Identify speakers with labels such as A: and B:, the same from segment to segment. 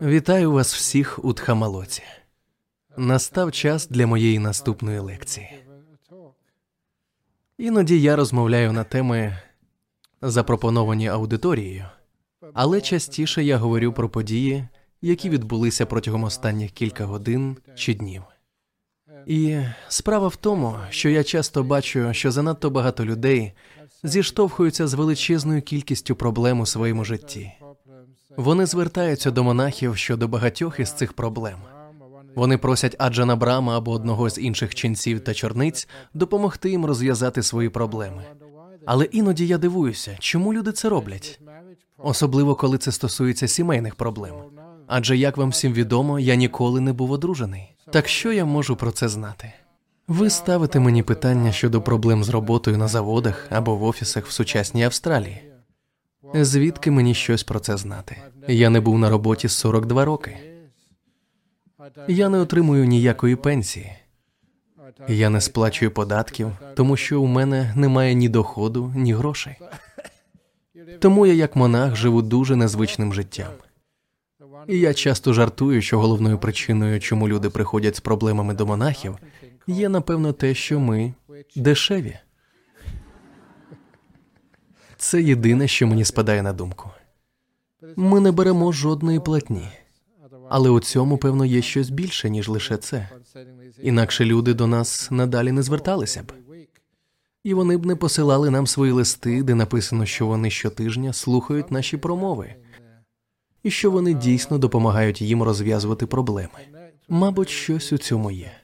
A: Вітаю вас всіх у Тхамалоці. Настав час для моєї наступної лекції. Іноді я розмовляю на теми, запропоновані аудиторією, але частіше я говорю про події, які відбулися протягом останніх кілька годин чи днів. І справа в тому, що я часто бачу, що занадто багато людей зіштовхуються з величезною кількістю проблем у своєму житті. Вони звертаються до монахів щодо багатьох із цих проблем. Вони просять Аджана Брама або одного з інших ченців та чорниць допомогти їм розв'язати свої проблеми. Але іноді я дивуюся, чому люди це роблять, особливо коли це стосується сімейних проблем. Адже як вам всім відомо, я ніколи не був одружений. Так що я можу про це знати? Ви ставите мені питання щодо проблем з роботою на заводах або в офісах в сучасній Австралії. Звідки мені щось про це знати? Я не був на роботі 42 роки. Я не отримую ніякої пенсії. Я не сплачую податків, тому що у мене немає ні доходу, ні грошей. Тому я, як монах, живу дуже незвичним життям. І я часто жартую, що головною причиною, чому люди приходять з проблемами до монахів, є напевно те, що ми дешеві. Це єдине, що мені спадає на думку. Ми не беремо жодної платні, але у цьому, певно, є щось більше, ніж лише це. Інакше люди до нас надалі не зверталися б. І вони б не посилали нам свої листи, де написано, що вони щотижня слухають наші промови, і що вони дійсно допомагають їм розв'язувати проблеми. Мабуть, щось у цьому є.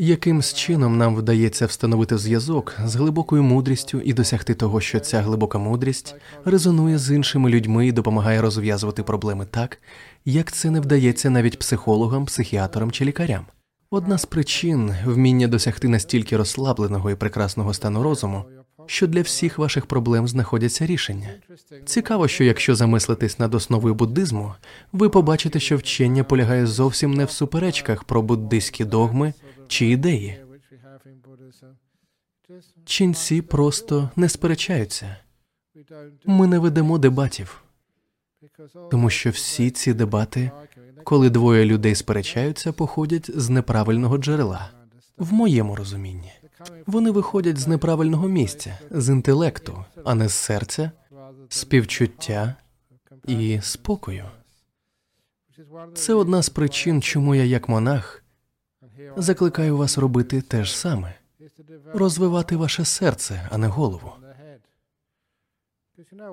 A: Якимсь чином нам вдається встановити зв'язок з глибокою мудрістю і досягти того, що ця глибока мудрість резонує з іншими людьми і допомагає розв'язувати проблеми так, як це не вдається навіть психологам, психіатрам чи лікарям. Одна з причин вміння досягти настільки розслабленого і прекрасного стану розуму, що для всіх ваших проблем знаходяться рішення. Цікаво, що якщо замислитись над основою буддизму, ви побачите, що вчення полягає зовсім не в суперечках про буддистські догми чи ідеї. Ченці просто не сперечаються. Ми не ведемо дебатів, тому що всі ці дебати, коли двоє людей сперечаються, походять з неправильного джерела, в моєму розумінні. Вони виходять з неправильного місця, з інтелекту, а не з серця, співчуття і спокою. Це одна з причин, чому я, як монах, закликаю вас робити те ж саме розвивати ваше серце, а не голову.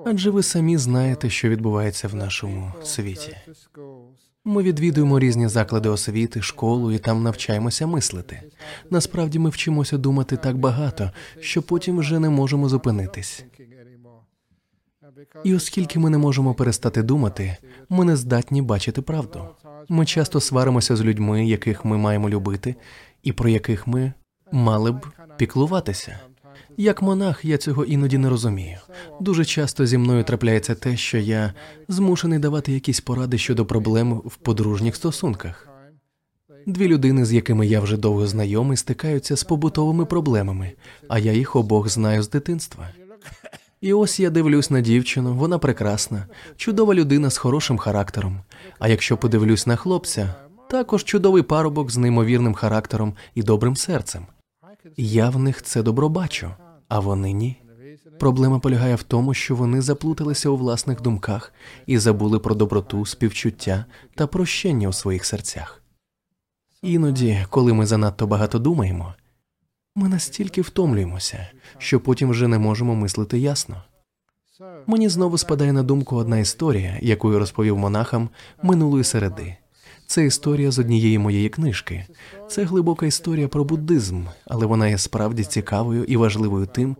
A: Адже ви самі знаєте, що відбувається в нашому світі. Ми відвідуємо різні заклади освіти, школу і там навчаємося мислити. Насправді ми вчимося думати так багато, що потім вже не можемо зупинитись. І оскільки ми не можемо перестати думати, ми не здатні бачити правду. Ми часто сваримося з людьми, яких ми маємо любити, і про яких ми мали б піклуватися. Як монах, я цього іноді не розумію. Дуже часто зі мною трапляється те, що я змушений давати якісь поради щодо проблем в подружніх стосунках. Дві людини, з якими я вже довго знайомий, стикаються з побутовими проблемами, а я їх обох знаю з дитинства. І ось я дивлюсь на дівчину, вона прекрасна, чудова людина з хорошим характером. А якщо подивлюсь на хлопця, також чудовий парубок з неймовірним характером і добрим серцем. Я в них це добро бачу, а вони ні. Проблема полягає в тому, що вони заплуталися у власних думках і забули про доброту, співчуття та прощення у своїх серцях. Іноді, коли ми занадто багато думаємо, ми настільки втомлюємося, що потім вже не можемо мислити ясно. Мені знову спадає на думку одна історія, яку я розповів монахам минулої середи. Це історія з однієї моєї книжки. Це глибока історія про буддизм, але вона є справді цікавою і важливою тим,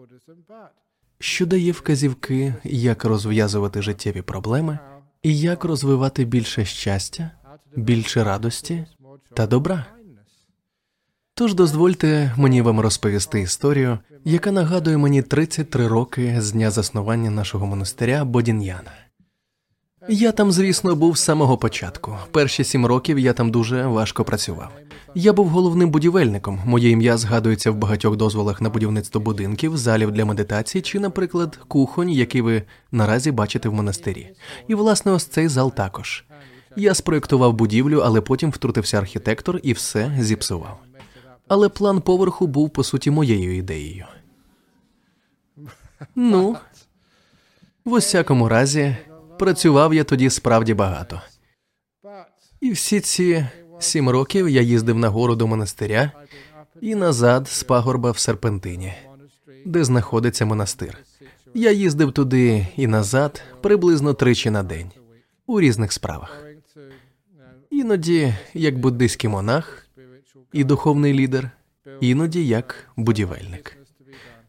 A: що дає вказівки, як розв'язувати життєві проблеми і як розвивати більше щастя, більше радості та добра. Тож дозвольте мені вам розповісти історію, яка нагадує мені 33 роки з дня заснування нашого монастиря Бодін'яна. Я там, звісно, був з самого початку. Перші сім років я там дуже важко працював. Я був головним будівельником. Моє ім'я згадується в багатьох дозволах на будівництво будинків, залів для медитації чи, наприклад, кухонь, який ви наразі бачите в монастирі. І власне ось цей зал також. Я спроєктував будівлю, але потім втрутився архітектор і все зіпсував. Але план поверху був по суті моєю ідеєю. Ну, в усякому разі, працював я тоді справді багато. І всі ці сім років я їздив нагору до монастиря і назад з пагорба в серпентині, де знаходиться монастир. Я їздив туди і назад приблизно тричі на день у різних справах. Іноді як буддийський монах і духовний лідер, іноді як будівельник.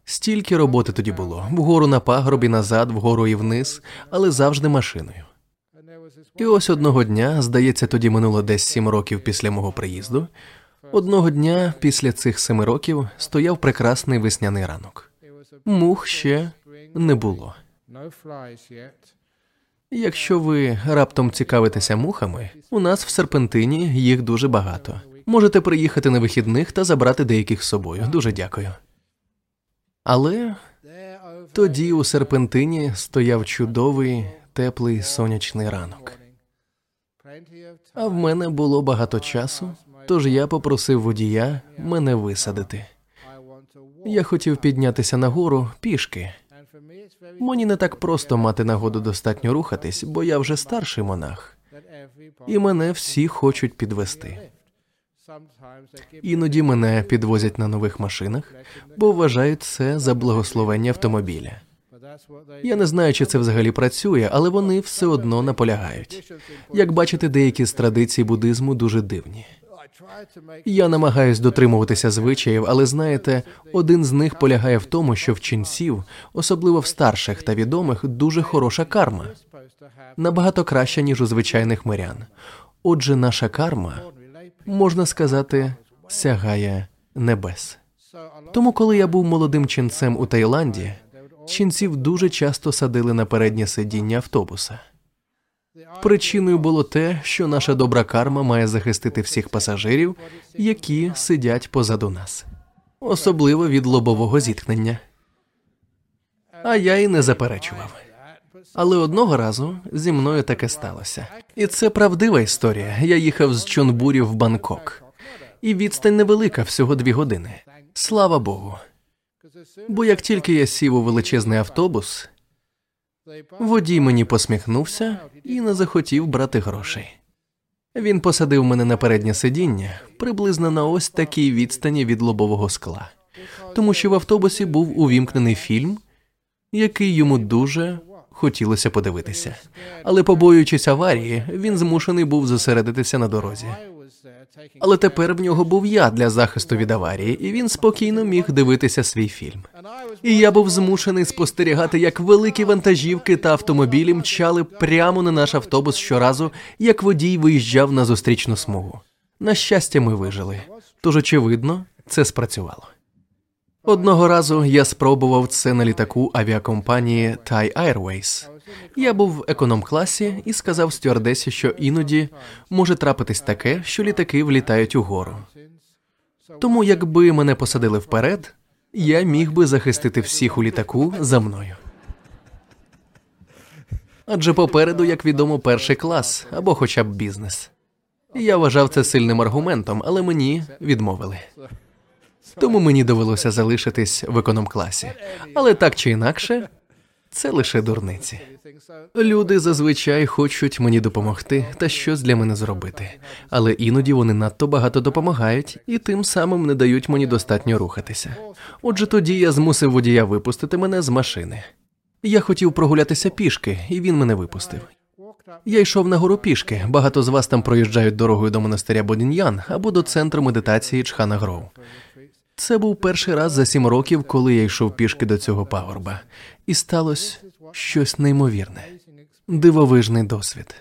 A: Стільки роботи тоді було вгору на пагорбі, назад, вгору і вниз, але завжди машиною. І ось одного дня, здається, тоді минуло десь сім років після мого приїзду. Одного дня після цих семи років стояв прекрасний весняний ранок. Мух ще не було. Якщо ви раптом цікавитеся мухами, у нас в серпентині їх дуже багато. Можете приїхати на вихідних та забрати деяких з собою. Дуже дякую. Але тоді у серпентині стояв чудовий теплий сонячний ранок. А в мене було багато часу, тож я попросив водія мене висадити. Я хотів піднятися нагору пішки. Мені не так просто мати нагоду достатньо рухатись, бо я вже старший монах, і мене всі хочуть підвести. Іноді мене підвозять на нових машинах, бо вважають це за благословення автомобіля. Я не знаю, чи це взагалі працює, але вони все одно наполягають. Як бачите, деякі з традицій буддизму дуже дивні. Я намагаюсь дотримуватися звичаїв, але знаєте, один з них полягає в тому, що в ченців, особливо в старших та відомих, дуже хороша карма, набагато краща ніж у звичайних мирян. Отже, наша карма можна сказати сягає небес. Тому, коли я був молодим ченцем у Таїланді, ченців дуже часто садили на переднє сидіння автобуса. Причиною було те, що наша добра карма має захистити всіх пасажирів, які сидять позаду нас, особливо від лобового зіткнення. А я й не заперечував. Але одного разу зі мною таке сталося, і це правдива історія. Я їхав з Чонбурі в Бангкок, і відстань невелика, всього дві години. Слава Богу. Бо як тільки я сів у величезний автобус, водій мені посміхнувся і не захотів брати грошей. Він посадив мене на переднє сидіння приблизно на ось такій відстані від лобового скла, тому що в автобусі був увімкнений фільм, який йому дуже хотілося подивитися. Але, побоюючись аварії, він змушений був зосередитися на дорозі. Але тепер в нього був я для захисту від аварії, і він спокійно міг дивитися свій фільм. І я був змушений спостерігати, як великі вантажівки та автомобілі мчали прямо на наш автобус щоразу, як водій виїжджав на зустрічну смугу. На щастя, ми вижили. Тож, очевидно, це спрацювало. Одного разу я спробував це на літаку авіакомпанії Thai Airways. Я був в економ-класі і сказав стюардесі, що іноді може трапитись таке, що літаки влітають угору. Тому, якби мене посадили вперед, я міг би захистити всіх у літаку за мною. Адже попереду, як відомо, перший клас або хоча б бізнес. Я вважав це сильним аргументом, але мені відмовили. Тому мені довелося залишитись в економ-класі. Але так чи інакше, це лише дурниці. Люди зазвичай хочуть мені допомогти та щось для мене зробити, але іноді вони надто багато допомагають і тим самим не дають мені достатньо рухатися. Отже, тоді я змусив водія випустити мене з машини. Я хотів прогулятися пішки, і він мене випустив. Я йшов на гору пішки. Багато з вас там проїжджають дорогою до монастиря Бодін'ян або до центру медитації Чхана Гроу. Це був перший раз за сім років, коли я йшов пішки до цього пагорба, і сталося щось неймовірне, дивовижний досвід.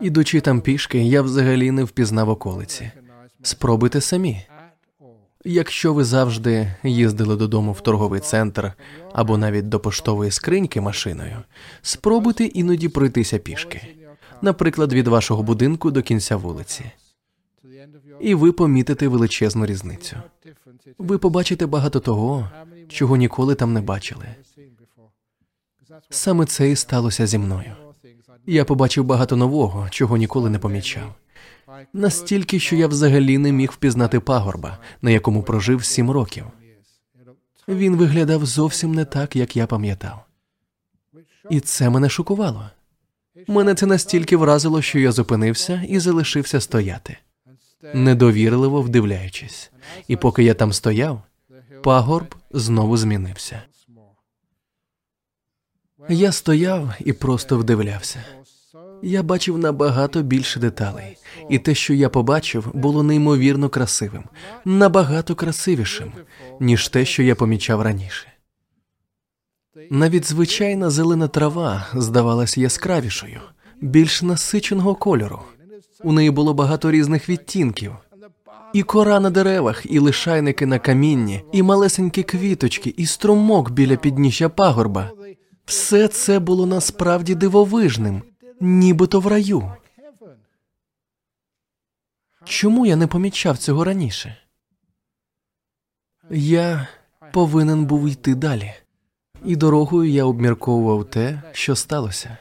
A: Ідучи там пішки, я взагалі не впізнав околиці. Спробуйте самі. Якщо ви завжди їздили додому в торговий центр або навіть до поштової скриньки машиною, спробуйте іноді пройтися пішки, наприклад, від вашого будинку до кінця вулиці, і ви помітите величезну різницю. Ви побачите багато того, чого ніколи там не бачили. Саме це і сталося зі мною. Я побачив багато нового, чого ніколи не помічав. Настільки, що я взагалі не міг впізнати пагорба, на якому прожив сім років. Він виглядав зовсім не так, як я пам'ятав. І це мене шокувало. Мене це настільки вразило, що я зупинився і залишився стояти, недовірливо вдивляючись. І поки я там стояв, пагорб знову змінився. Я стояв і просто вдивлявся. Я бачив набагато більше деталей, і те, що я побачив, було неймовірно красивим, набагато красивішим, ніж те, що я помічав раніше. Навіть звичайна зелена трава здавалася яскравішою, більш насиченого кольору. У неї було багато різних відтінків. І кора на деревах, і лишайники на камінні, і малесенькі квіточки, і струмок біля підніжжя пагорба. Все це було насправді дивовижним, нібито в раю. Чому я не помічав цього раніше? Я повинен був йти далі, і дорогою я обмірковував те, що сталося.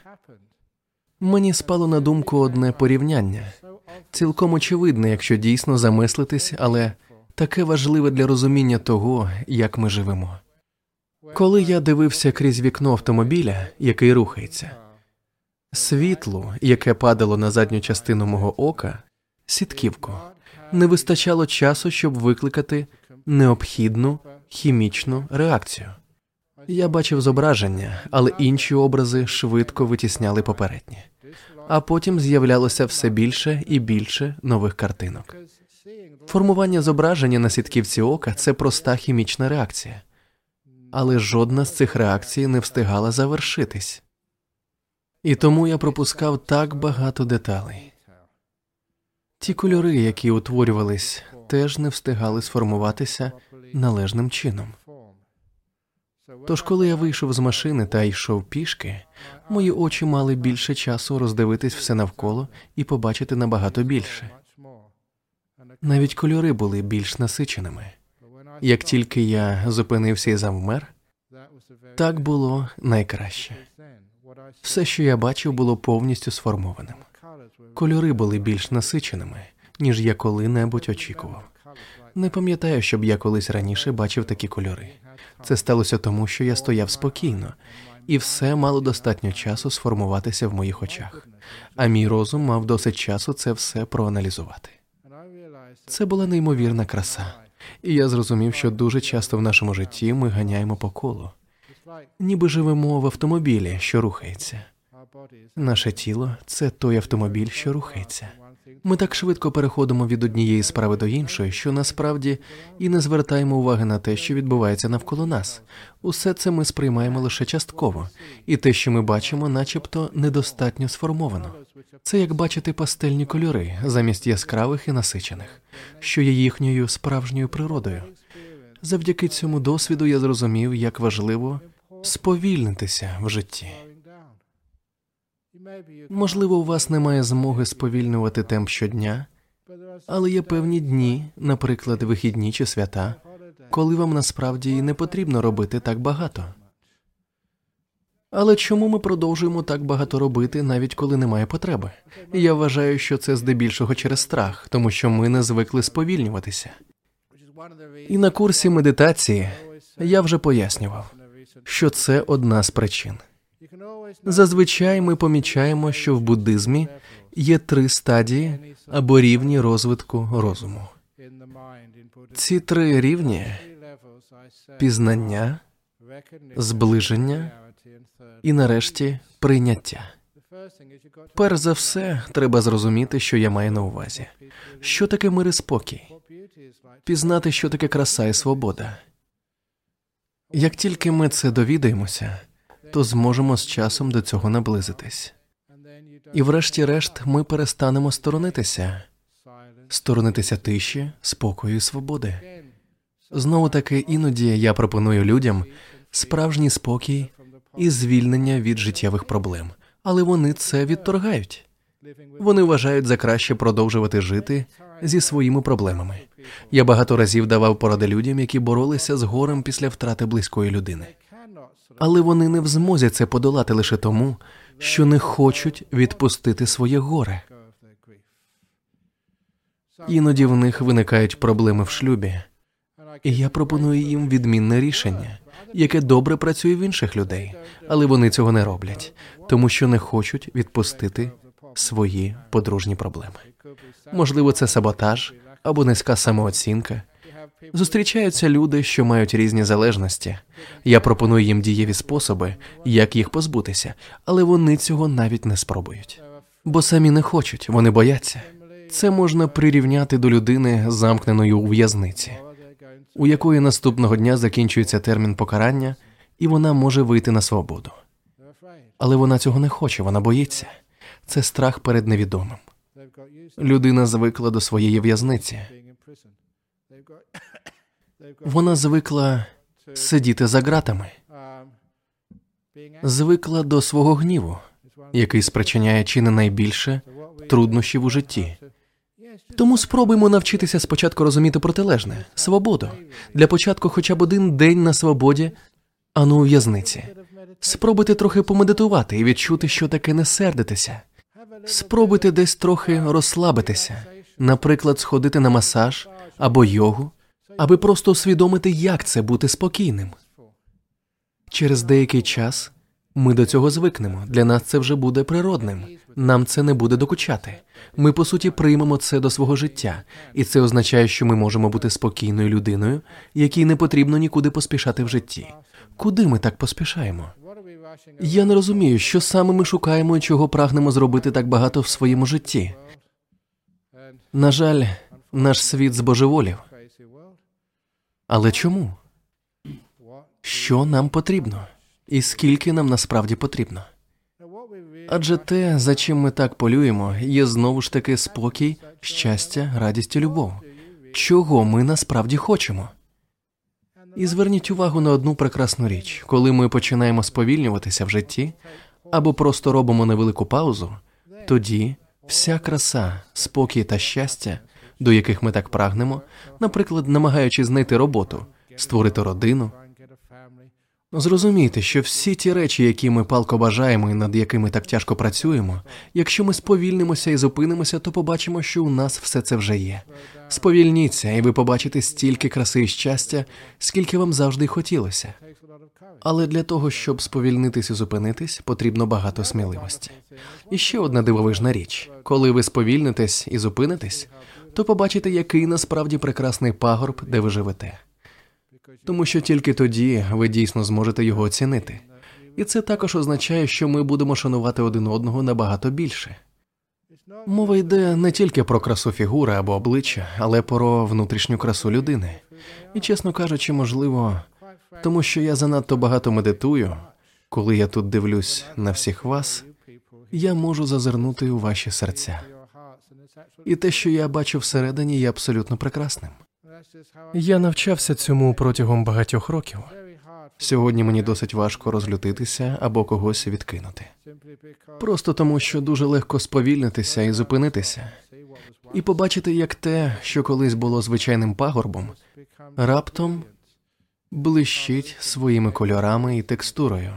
A: Мені спало на думку одне порівняння, цілком очевидне, якщо дійсно замислитись, але таке важливе для розуміння того, як ми живемо. Коли я дивився крізь вікно автомобіля, який рухається, світлу, яке падало на задню частину мого ока, сітківку, не вистачало часу, щоб викликати необхідну хімічну реакцію. Я бачив зображення, але інші образи швидко витісняли попередні, а потім з'являлося все більше і більше нових картинок. Формування зображення на сітківці ока це проста хімічна реакція але жодна з цих реакцій не встигала завершитись. І тому я пропускав так багато деталей. Ті кольори, які утворювались, теж не встигали сформуватися належним чином. Тож, коли я вийшов з машини та йшов пішки, мої очі мали більше часу роздивитись все навколо і побачити набагато більше. Навіть кольори були більш насиченими. Як тільки я зупинився і завмер, так було найкраще. Все, що я бачив, було повністю сформованим. Кольори були більш насиченими, ніж я коли-небудь очікував. Не пам'ятаю, щоб я колись раніше бачив такі кольори. Це сталося тому, що я стояв спокійно, і все мало достатньо часу сформуватися в моїх очах. А мій розум мав досить часу це все проаналізувати. Це була неймовірна краса. І я зрозумів, що дуже часто в нашому житті ми ганяємо по колу, ніби живемо в автомобілі, що рухається. Наше тіло це той автомобіль, що рухається. Ми так швидко переходимо від однієї справи до іншої, що насправді і не звертаємо уваги на те, що відбувається навколо нас. Усе це ми сприймаємо лише частково, і те, що ми бачимо, начебто недостатньо сформовано. Це як бачити пастельні кольори замість яскравих і насичених, що є їхньою справжньою природою. Завдяки цьому досвіду я зрозумів, як важливо сповільнитися в житті. Можливо, у вас немає змоги сповільнювати темп щодня, але є певні дні, наприклад, вихідні чи свята, коли вам насправді не потрібно робити так багато. Але чому ми продовжуємо так багато робити, навіть коли немає потреби? Я вважаю, що це здебільшого через страх, тому що ми не звикли сповільнюватися. І на курсі медитації я вже пояснював, що це одна з причин. Зазвичай ми помічаємо, що в буддизмі є три стадії або рівні розвитку розуму. Ці три рівні пізнання, зближення і, нарешті, прийняття. Перш за все, треба зрозуміти, що я маю на увазі. Що таке мир і спокій? Пізнати, що таке краса і свобода. Як тільки ми це довідаємося, то зможемо з часом до цього наблизитись. І, врешті-решт, ми перестанемо сторонитися, сторонитися тиші, спокою і свободи. Знову таки, іноді я пропоную людям справжній спокій і звільнення від життєвих проблем, але вони це відторгають. Вони вважають за краще продовжувати жити зі своїми проблемами. Я багато разів давав поради людям, які боролися з горем після втрати близької людини але вони не в змозі це подолати лише тому, що не хочуть відпустити своє горе. Іноді в них виникають проблеми в шлюбі, і я пропоную їм відмінне рішення, яке добре працює в інших людей, але вони цього не роблять, тому що не хочуть відпустити свої подружні проблеми. Можливо, це саботаж або низька самооцінка. Зустрічаються люди, що мають різні залежності. Я пропоную їм дієві способи, як їх позбутися, але вони цього навіть не спробують. Бо самі не хочуть, вони бояться. Це можна прирівняти до людини, замкненої у в'язниці, у якої наступного дня закінчується термін покарання, і вона може вийти на свободу. Але вона цього не хоче, вона боїться. Це страх перед невідомим. Людина звикла до своєї в'язниці. Вона звикла сидіти за ґратами, звикла до свого гніву, який спричиняє чи не найбільше труднощів у житті. Тому спробуймо навчитися спочатку розуміти протилежне свободу. Для початку, хоча б один день на свободі, а не у в'язниці. Спробуйте трохи помедитувати і відчути, що таке не сердитися. Спробуйте десь трохи розслабитися, наприклад, сходити на масаж або йогу, аби просто усвідомити, як це бути спокійним. Через деякий час ми до цього звикнемо. Для нас це вже буде природним. Нам це не буде докучати. Ми, по суті, приймемо це до свого життя, і це означає, що ми можемо бути спокійною людиною, якій не потрібно нікуди поспішати в житті. Куди ми так поспішаємо? Я не розумію, що саме ми шукаємо і чого прагнемо зробити так багато в своєму житті. На жаль, наш світ збожеволів. Але чому? Що нам потрібно? І скільки нам насправді потрібно? Адже те, за чим ми так полюємо, є знову ж таки спокій, щастя, радість і любов. Чого ми насправді хочемо? І зверніть увагу на одну прекрасну річ, коли ми починаємо сповільнюватися в житті або просто робимо невелику паузу, тоді вся краса, спокій та щастя, до яких ми так прагнемо, наприклад, намагаючись знайти роботу, створити родину. Зрозумійте, що всі ті речі, які ми палко бажаємо і над якими так тяжко працюємо, якщо ми сповільнимося і зупинимося, то побачимо, що у нас все це вже є. Сповільніться, і ви побачите стільки краси і щастя, скільки вам завжди хотілося. Але для того, щоб сповільнитись і зупинитись, потрібно багато сміливості. І ще одна дивовижна річ: коли ви сповільнитесь і зупинитесь, то побачите, який насправді прекрасний пагорб, де ви живете тому що тільки тоді ви дійсно зможете його оцінити. І це також означає, що ми будемо шанувати один одного набагато більше. Мова йде не тільки про красу фігури або обличчя, але про внутрішню красу людини. І, чесно кажучи, можливо, тому що я занадто багато медитую, коли я тут дивлюсь на всіх вас, я можу зазирнути у ваші серця. І те, що я бачу всередині, є абсолютно прекрасним. Я навчався цьому протягом багатьох років. Сьогодні мені досить важко розлютитися або когось відкинути. Просто тому, що дуже легко сповільнитися і зупинитися, і побачити, як те, що колись було звичайним пагорбом, раптом блищить своїми кольорами і текстурою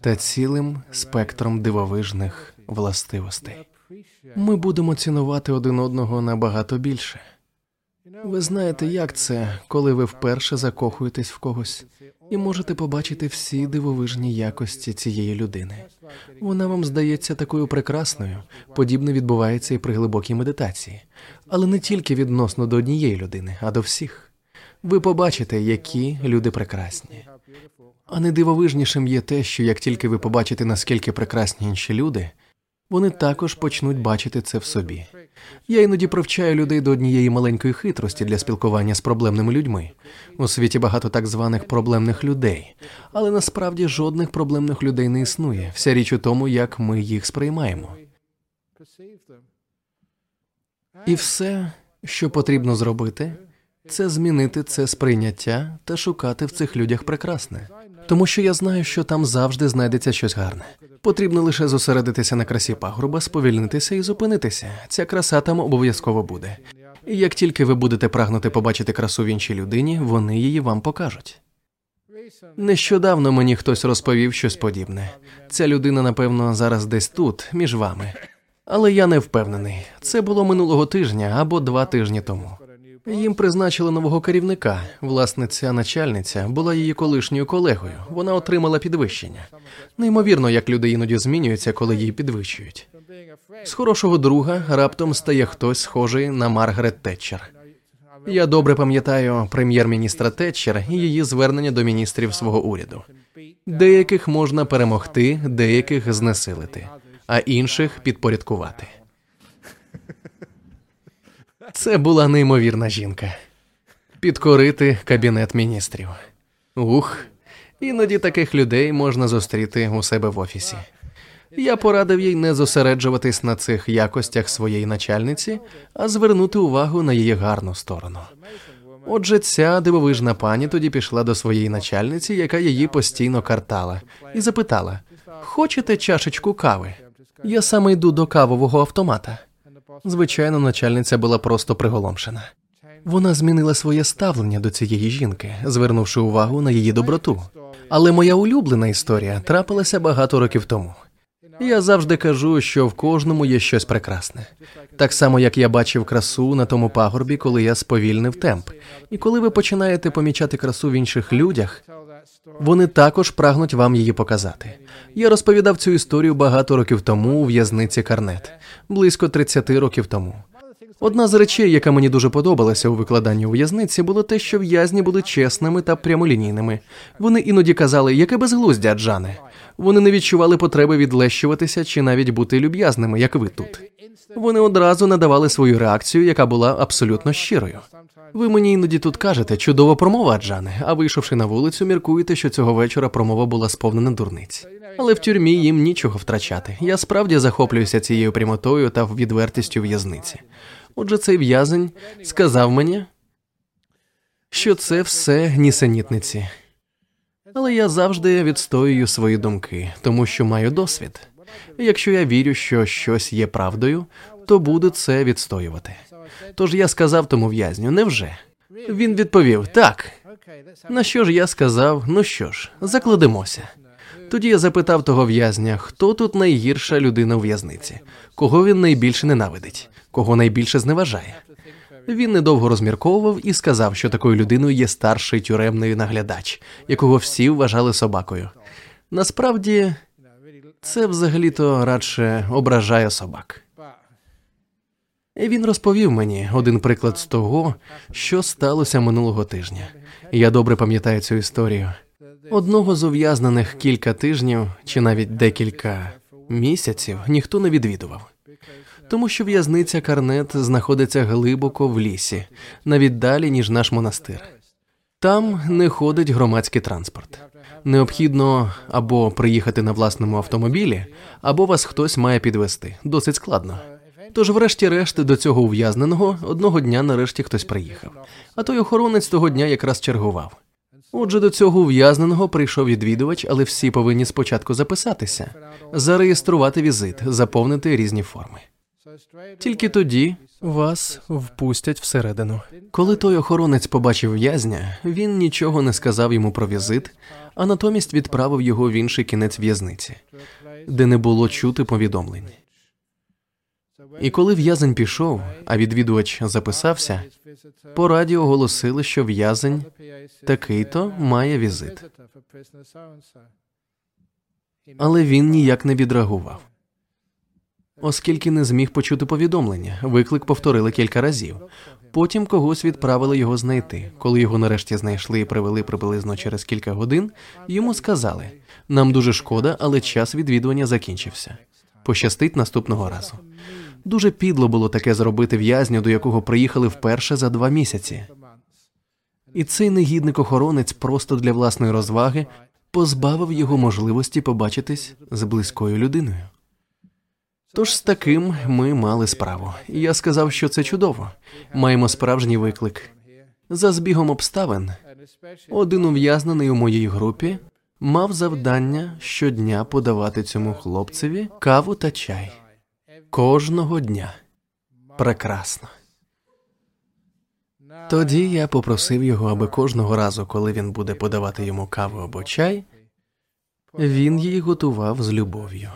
A: та цілим спектром дивовижних властивостей. Ми будемо цінувати один одного набагато більше. Ви знаєте, як це, коли ви вперше закохуєтесь в когось і можете побачити всі дивовижні якості цієї людини. Вона вам здається такою прекрасною, подібне відбувається і при глибокій медитації, але не тільки відносно до однієї людини, а до всіх. Ви побачите, які люди прекрасні. А найдивовижнішим є те, що як тільки ви побачите, наскільки прекрасні інші люди, вони також почнуть бачити це в собі. Я іноді привчаю людей до однієї маленької хитрості для спілкування з проблемними людьми. У світі багато так званих проблемних людей, але насправді жодних проблемних людей не існує. Вся річ у тому, як ми їх сприймаємо. І все, що потрібно зробити, це змінити це сприйняття та шукати в цих людях прекрасне, тому що я знаю, що там завжди знайдеться щось гарне. Потрібно лише зосередитися на красі пагорба, сповільнитися і зупинитися. Ця краса там обов'язково буде. І як тільки ви будете прагнути побачити красу в іншій людині, вони її вам покажуть. Нещодавно мені хтось розповів щось подібне. Ця людина, напевно, зараз десь тут, між вами. Але я не впевнений. Це було минулого тижня або два тижні тому. Їм призначили нового керівника. Власне, ця начальниця була її колишньою колегою. Вона отримала підвищення. Неймовірно, як люди іноді змінюються, коли її підвищують. З хорошого друга раптом стає хтось схожий на Маргарет Тетчер. Я добре пам'ятаю прем'єр-міністра Тетчер і її звернення до міністрів свого уряду. Деяких можна перемогти, деяких знесилити, а інших підпорядкувати. Це була неймовірна жінка. Підкорити кабінет міністрів. Ух, іноді таких людей можна зустріти у себе в офісі. Я порадив їй не зосереджуватись на цих якостях своєї начальниці, а звернути увагу на її гарну сторону. Отже, ця дивовижна пані тоді пішла до своєї начальниці, яка її постійно картала, і запитала: Хочете чашечку кави? Я саме йду до кавового автомата. Звичайно, начальниця була просто приголомшена. Вона змінила своє ставлення до цієї жінки, звернувши увагу на її доброту. Але моя улюблена історія трапилася багато років тому. Я завжди кажу, що в кожному є щось прекрасне, так само як я бачив красу на тому пагорбі, коли я сповільнив темп. І коли ви починаєте помічати красу в інших людях, вони також прагнуть вам її показати. Я розповідав цю історію багато років тому у в'язниці Карнет, близько 30 років тому. Одна з речей, яка мені дуже подобалася у викладанні у в'язниці, було те, що в'язні були чесними та прямолінійними. Вони іноді казали, яке безглуздя, Джане. Вони не відчували потреби відлещуватися чи навіть бути люб'язними, як ви тут. Вони одразу надавали свою реакцію, яка була абсолютно щирою. Ви мені іноді тут кажете, чудова промова, Джане, а вийшовши на вулицю, міркуєте, що цього вечора промова була сповнена дурниць. Але в тюрмі їм нічого втрачати. Я справді захоплююся цією прямотою та відвертістю в'язниці. Отже, цей в'язень сказав мені, що це все нісенітниці. Але я завжди відстоюю свої думки, тому що маю досвід. Якщо я вірю, що щось є правдою, то буду це відстоювати. Тож я сказав тому в'язню, невже? Він відповів так. На що ж я сказав? Ну що ж, закладемося. Тоді я запитав того в'язня, хто тут найгірша людина у в'язниці, кого він найбільше ненавидить, кого найбільше зневажає. Він недовго розмірковував і сказав, що такою людиною є старший тюремний наглядач, якого всі вважали собакою. Насправді, це взагалі-то радше ображає собак. Він розповів мені один приклад з того, що сталося минулого тижня. Я добре пам'ятаю цю історію. Одного з ув'язнених кілька тижнів чи навіть декілька місяців ніхто не відвідував, тому що в'язниця Карнет знаходиться глибоко в лісі, навіть далі ніж наш монастир. Там не ходить громадський транспорт. Необхідно або приїхати на власному автомобілі, або вас хтось має підвести. Досить складно. Тож, врешті-решт, до цього ув'язненого одного дня нарешті хтось приїхав. А той охоронець того дня якраз чергував. Отже, до цього ув'язненого прийшов відвідувач, але всі повинні спочатку записатися, зареєструвати візит, заповнити різні форми. Тільки тоді вас впустять всередину. Коли той охоронець побачив в'язня, він нічого не сказав йому про візит, а натомість відправив його в інший кінець в'язниці, де не було чути повідомлень. І коли в'язень пішов, а відвідувач записався, по радіо оголосили, що в'язень такий-то має візит. Але він ніяк не відреагував. Оскільки не зміг почути повідомлення, виклик повторили кілька разів. Потім когось відправили його знайти. Коли його нарешті знайшли і привели приблизно через кілька годин, йому сказали: нам дуже шкода, але час відвідування закінчився. Пощастить наступного разу. Дуже підло було таке зробити в'язню, до якого приїхали вперше за два місяці. І цей негідник охоронець просто для власної розваги позбавив його можливості побачитись з близькою людиною. Тож з таким ми мали справу, і я сказав, що це чудово. Маємо справжній виклик. За збігом обставин один ув'язнений у моїй групі мав завдання щодня подавати цьому хлопцеві каву та чай. Кожного дня. Прекрасно. Тоді я попросив його, аби кожного разу, коли він буде подавати йому каву або чай, він її готував з любов'ю.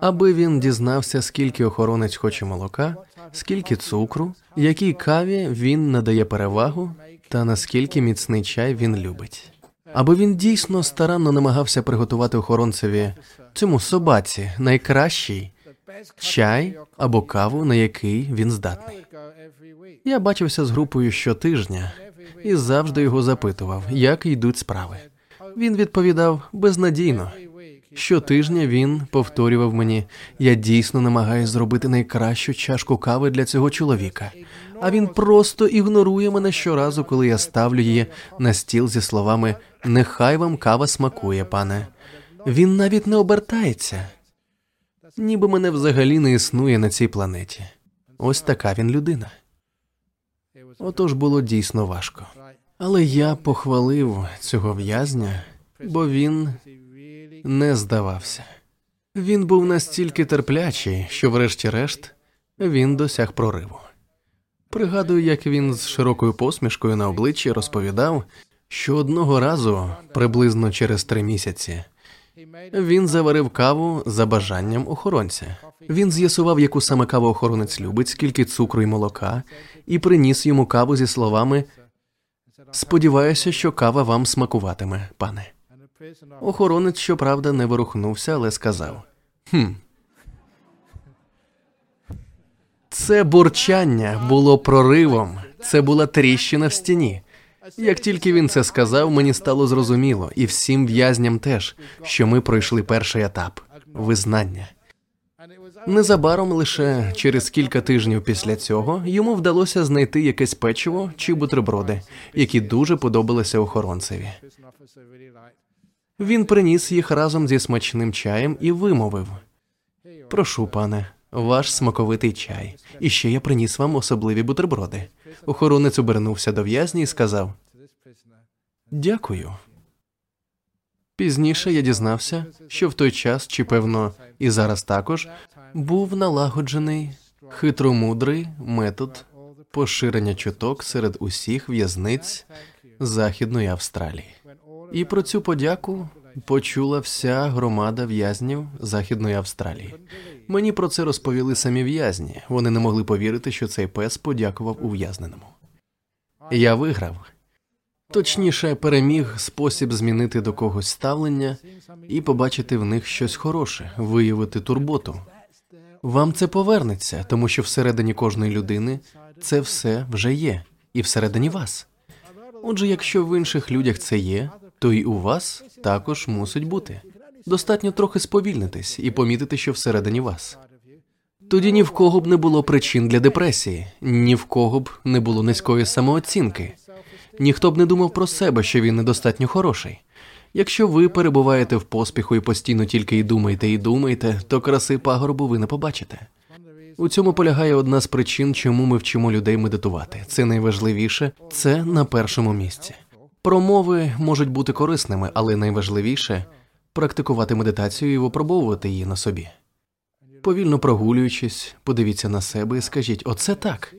A: Аби він дізнався, скільки охоронець хоче молока, скільки цукру, якій каві він надає перевагу, та наскільки міцний чай він любить. Аби він дійсно старанно намагався приготувати охоронцеві цьому собаці найкращий чай або каву, на який він здатний. Я бачився з групою щотижня і завжди його запитував, як йдуть справи. Він відповідав безнадійно. Щотижня він повторював мені: я дійсно намагаюся зробити найкращу чашку кави для цього чоловіка. А він просто ігнорує мене щоразу, коли я ставлю її на стіл зі словами Нехай вам кава смакує, пане. Він навіть не обертається, ніби мене взагалі не існує на цій планеті. Ось така він людина. Отож було дійсно важко. Але я похвалив цього в'язня, бо він не здавався. Він був настільки терплячий, що, врешті-решт, він досяг прориву. Пригадую, як він з широкою посмішкою на обличчі розповідав, що одного разу, приблизно через три місяці, він заварив каву за бажанням охоронця. Він з'ясував, яку саме каву охоронець любить, скільки цукру і молока, і приніс йому каву зі словами Сподіваюся, що кава вам смакуватиме, пане. Охоронець, щоправда, не ворухнувся, але сказав: «Хм, Це бурчання було проривом, це була тріщина в стіні. Як тільки він це сказав, мені стало зрозуміло, і всім в'язням теж, що ми пройшли перший етап визнання. Незабаром лише через кілька тижнів після цього йому вдалося знайти якесь печиво чи бутерброди, які дуже подобалися охоронцеві. Він приніс їх разом зі смачним чаєм і вимовив: Прошу, пане, ваш смаковитий чай. І ще я приніс вам особливі бутерброди. Охоронець обернувся до в'язні і сказав: Дякую. Пізніше я дізнався, що в той час, чи певно, і зараз також був налагоджений хитромудрий метод поширення чуток серед усіх в'язниць Західної Австралії. І про цю подяку почула вся громада в'язнів Західної Австралії. Мені про це розповіли самі в'язні. Вони не могли повірити, що цей пес подякував ув'язненому. Я виграв. Точніше, переміг спосіб змінити до когось ставлення і побачити в них щось хороше, виявити турботу. Вам це повернеться, тому що всередині кожної людини це все вже є, і всередині вас. Отже, якщо в інших людях це є, то і у вас також мусить бути. Достатньо трохи сповільнитись і помітити, що всередині вас. Тоді ні в кого б не було причин для депресії, ні в кого б не було низької самооцінки. Ніхто б не думав про себе, що він недостатньо хороший. Якщо ви перебуваєте в поспіху і постійно тільки й думаєте і думаєте, то краси пагорбу ви не побачите. У цьому полягає одна з причин, чому ми вчимо людей медитувати. Це найважливіше, це на першому місці. Промови можуть бути корисними, але найважливіше практикувати медитацію і випробовувати її на собі. Повільно прогулюючись, подивіться на себе і скажіть: оце так.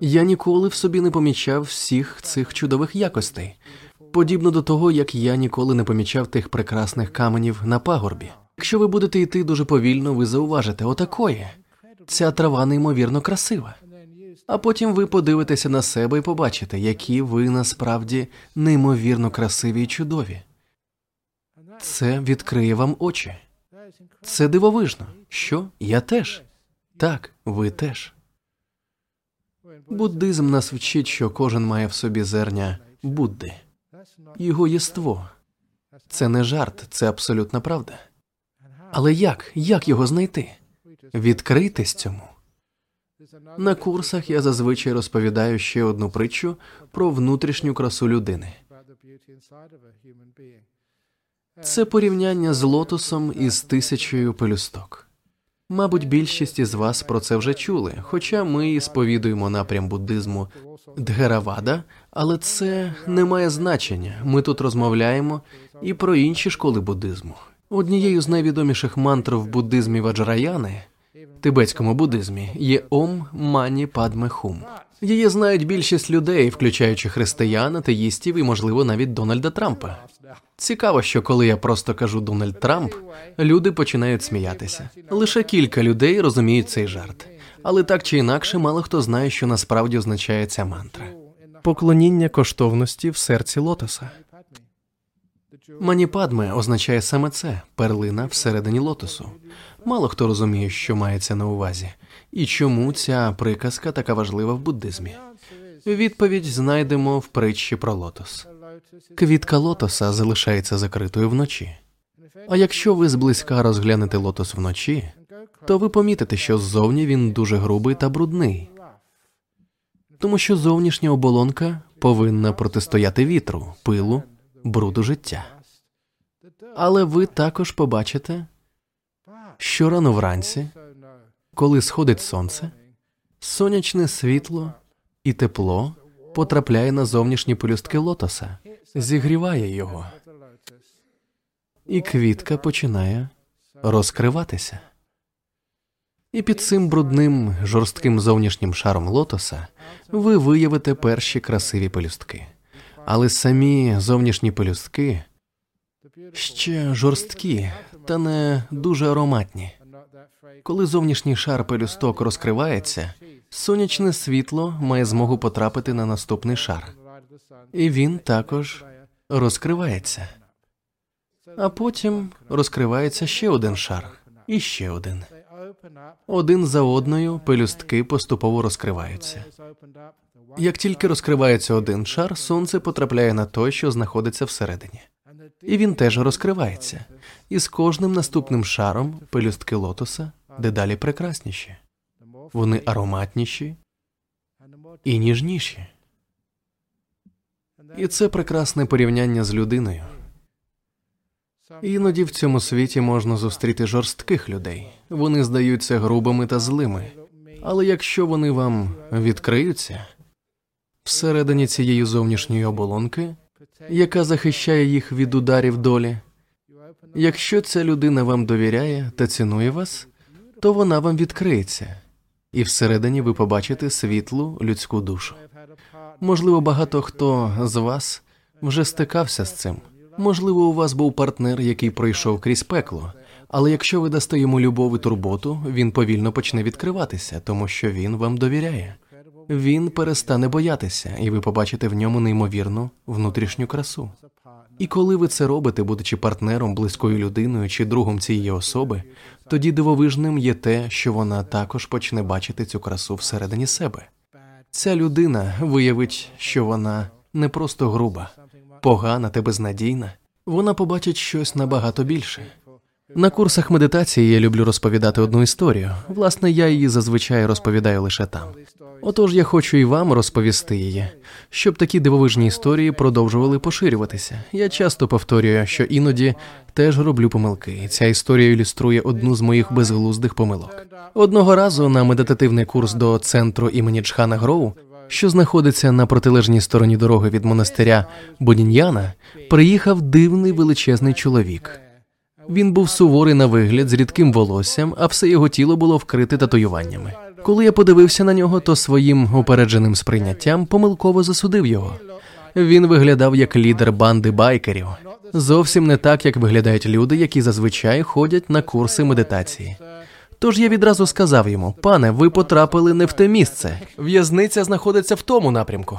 A: Я ніколи в собі не помічав всіх цих чудових якостей, подібно до того, як я ніколи не помічав тих прекрасних каменів на пагорбі. Якщо ви будете йти дуже повільно, ви зауважите отакої. Ця трава неймовірно красива. А потім ви подивитеся на себе і побачите, які ви насправді неймовірно красиві і чудові. Це відкриє вам очі. Це дивовижно. Що? Я теж? Так, ви теж. Буддизм нас вчить, що кожен має в собі зерня Будди, його єство. Це не жарт, це абсолютна правда. Але як? Як його знайти? Відкритись цьому. На курсах я зазвичай розповідаю ще одну притчу про внутрішню красу людини. Це порівняння з лотосом із тисячею пелюсток. Мабуть, більшість із вас про це вже чули, хоча ми сповідуємо напрям буддизму Дгеравада, але це не має значення. Ми тут розмовляємо і про інші школи буддизму. Однією з найвідоміших мантр в буддизмі Ваджраяни тибетському буддизмі є Ом Мані Падме Хум. Її знають більшість людей, включаючи християн, атеїстів і, можливо, навіть Дональда Трампа. Цікаво, що коли я просто кажу Дональд Трамп, люди починають сміятися. Лише кілька людей розуміють цей жарт, але так чи інакше, мало хто знає, що насправді означає ця мантра. Поклоніння коштовності в серці лотоса. Маніпадме означає саме це перлина всередині лотосу. Мало хто розуміє, що мається на увазі, і чому ця приказка така важлива в буддизмі. Відповідь знайдемо в притчі про лотос. Квітка лотоса залишається закритою вночі. А якщо ви зблизька розглянете лотос вночі, то ви помітите, що ззовні він дуже грубий та брудний, тому що зовнішня оболонка повинна протистояти вітру, пилу, бруду життя. Але ви також побачите, що рано вранці, коли сходить сонце, сонячне світло і тепло потрапляє на зовнішні пелюстки лотоса, зігріває його, і квітка починає розкриватися. І під цим брудним жорстким зовнішнім шаром лотоса ви виявите перші красиві пелюстки. Але самі зовнішні пелюстки ще жорсткі та не дуже ароматні. Коли зовнішній шар пелюсток розкривається, сонячне світло має змогу потрапити на наступний шар, і він також розкривається. А потім розкривається ще один шар, і ще один. Один за одною пелюстки поступово розкриваються. Як тільки розкривається один шар, сонце потрапляє на той, що знаходиться всередині, і він теж розкривається. І з кожним наступним шаром пелюстки лотоса дедалі прекрасніші, вони ароматніші і ніжніші. І це прекрасне порівняння з людиною. Іноді в цьому світі можна зустріти жорстких людей. Вони здаються грубими та злими. Але якщо вони вам відкриються всередині цієї зовнішньої оболонки, яка захищає їх від ударів долі, якщо ця людина вам довіряє та цінує вас, то вона вам відкриється, і всередині ви побачите світлу людську душу. Можливо, багато хто з вас вже стикався з цим. Можливо, у вас був партнер, який пройшов крізь пекло, але якщо ви дасте йому любов і турботу, він повільно почне відкриватися, тому що він вам довіряє. Він перестане боятися, і ви побачите в ньому неймовірну внутрішню красу. І коли ви це робите, будучи партнером, близькою людиною чи другом цієї особи, тоді дивовижним є те, що вона також почне бачити цю красу всередині себе. Ця людина виявить, що вона не просто груба, погана та безнадійна, вона побачить щось набагато більше. На курсах медитації я люблю розповідати одну історію. Власне, я її зазвичай розповідаю лише там. Отож, я хочу і вам розповісти її, щоб такі дивовижні історії продовжували поширюватися. Я часто повторюю, що іноді теж роблю помилки, ця історія ілюструє одну з моїх безглуздих помилок. Одного разу на медитативний курс до центру імені Чхана Гроу, що знаходиться на протилежній стороні дороги від монастиря Бодіньяна, приїхав дивний величезний чоловік. Він був суворий на вигляд з рідким волоссям, а все його тіло було вкрите татуюваннями. Коли я подивився на нього, то своїм упередженим сприйняттям помилково засудив його. Він виглядав як лідер банди байкерів, зовсім не так, як виглядають люди, які зазвичай ходять на курси медитації. Тож я відразу сказав йому: пане, ви потрапили не в те місце. В'язниця знаходиться в тому напрямку.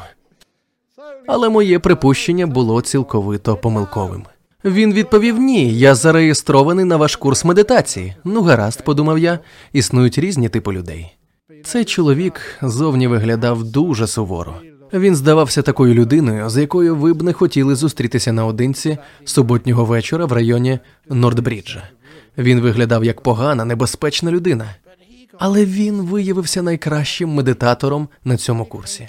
A: Але моє припущення було цілковито помилковим. Він відповів: Ні, я зареєстрований на ваш курс медитації. Ну, гаразд, подумав я, існують різні типи людей. Цей чоловік зовні виглядав дуже суворо. Він здавався такою людиною, з якою ви б не хотіли зустрітися наодинці суботнього вечора в районі Нордбріджа. Він виглядав як погана, небезпечна людина. Але він виявився найкращим медитатором на цьому курсі.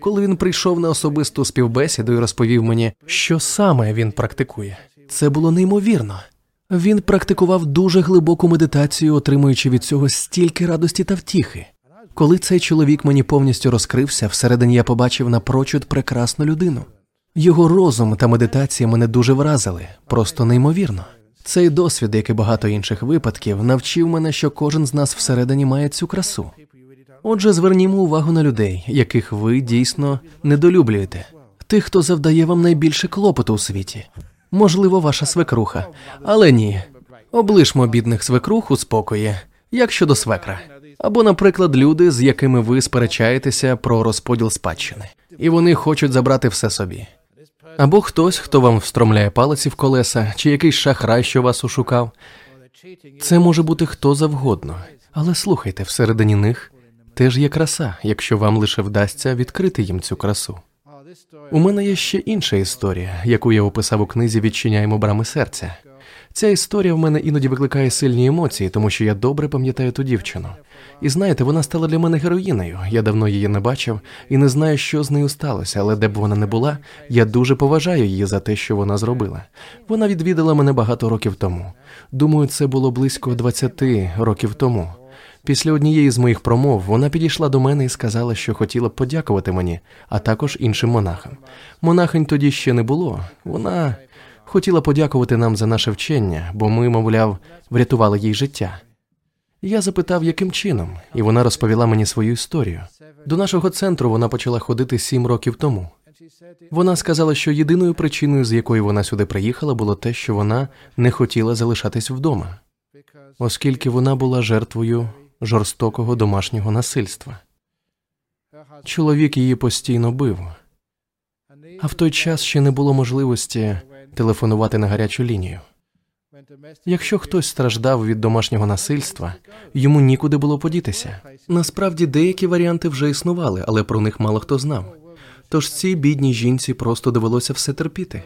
A: Коли він прийшов на особисту співбесіду і розповів мені, що саме він практикує, це було неймовірно. Він практикував дуже глибоку медитацію, отримуючи від цього стільки радості та втіхи. Коли цей чоловік мені повністю розкрився, всередині я побачив напрочуд прекрасну людину. Його розум та медитація мене дуже вразили, просто неймовірно. Цей досвід, як і багато інших випадків, навчив мене, що кожен з нас всередині має цю красу. Отже, звернімо увагу на людей, яких ви дійсно недолюблюєте, тих, хто завдає вам найбільше клопоту у світі. Можливо, ваша свекруха, але ні. Облишмо бідних свекрух у спокої, як щодо свекра. Або, наприклад, люди, з якими ви сперечаєтеся про розподіл спадщини, і вони хочуть забрати все собі. Або хтось, хто вам встромляє палиці в колеса, чи якийсь шахрай, що вас ушукав. Це може бути хто завгодно, але слухайте, всередині них теж є краса, якщо вам лише вдасться відкрити їм цю красу. У мене є ще інша історія, яку я описав у книзі Відчиняємо брами серця. Ця історія в мене іноді викликає сильні емоції, тому що я добре пам'ятаю ту дівчину. І знаєте, вона стала для мене героїною. Я давно її не бачив і не знаю, що з нею сталося, але де б вона не була, я дуже поважаю її за те, що вона зробила. Вона відвідала мене багато років тому. Думаю, це було близько 20 років тому. Після однієї з моїх промов вона підійшла до мене і сказала, що хотіла б подякувати мені, а також іншим монахам. Монахинь тоді ще не було. Вона хотіла подякувати нам за наше вчення, бо ми, мовляв, врятували їй життя. Я запитав, яким чином, і вона розповіла мені свою історію. До нашого центру вона почала ходити сім років тому. Вона сказала, що єдиною причиною, з якої вона сюди приїхала, було те, що вона не хотіла залишатись вдома, оскільки вона була жертвою жорстокого домашнього насильства. Чоловік її постійно бив, а в той час ще не було можливості телефонувати на гарячу лінію. Якщо хтось страждав від домашнього насильства, йому нікуди було подітися. Насправді деякі варіанти вже існували, але про них мало хто знав. Тож цій бідній жінці просто довелося все терпіти.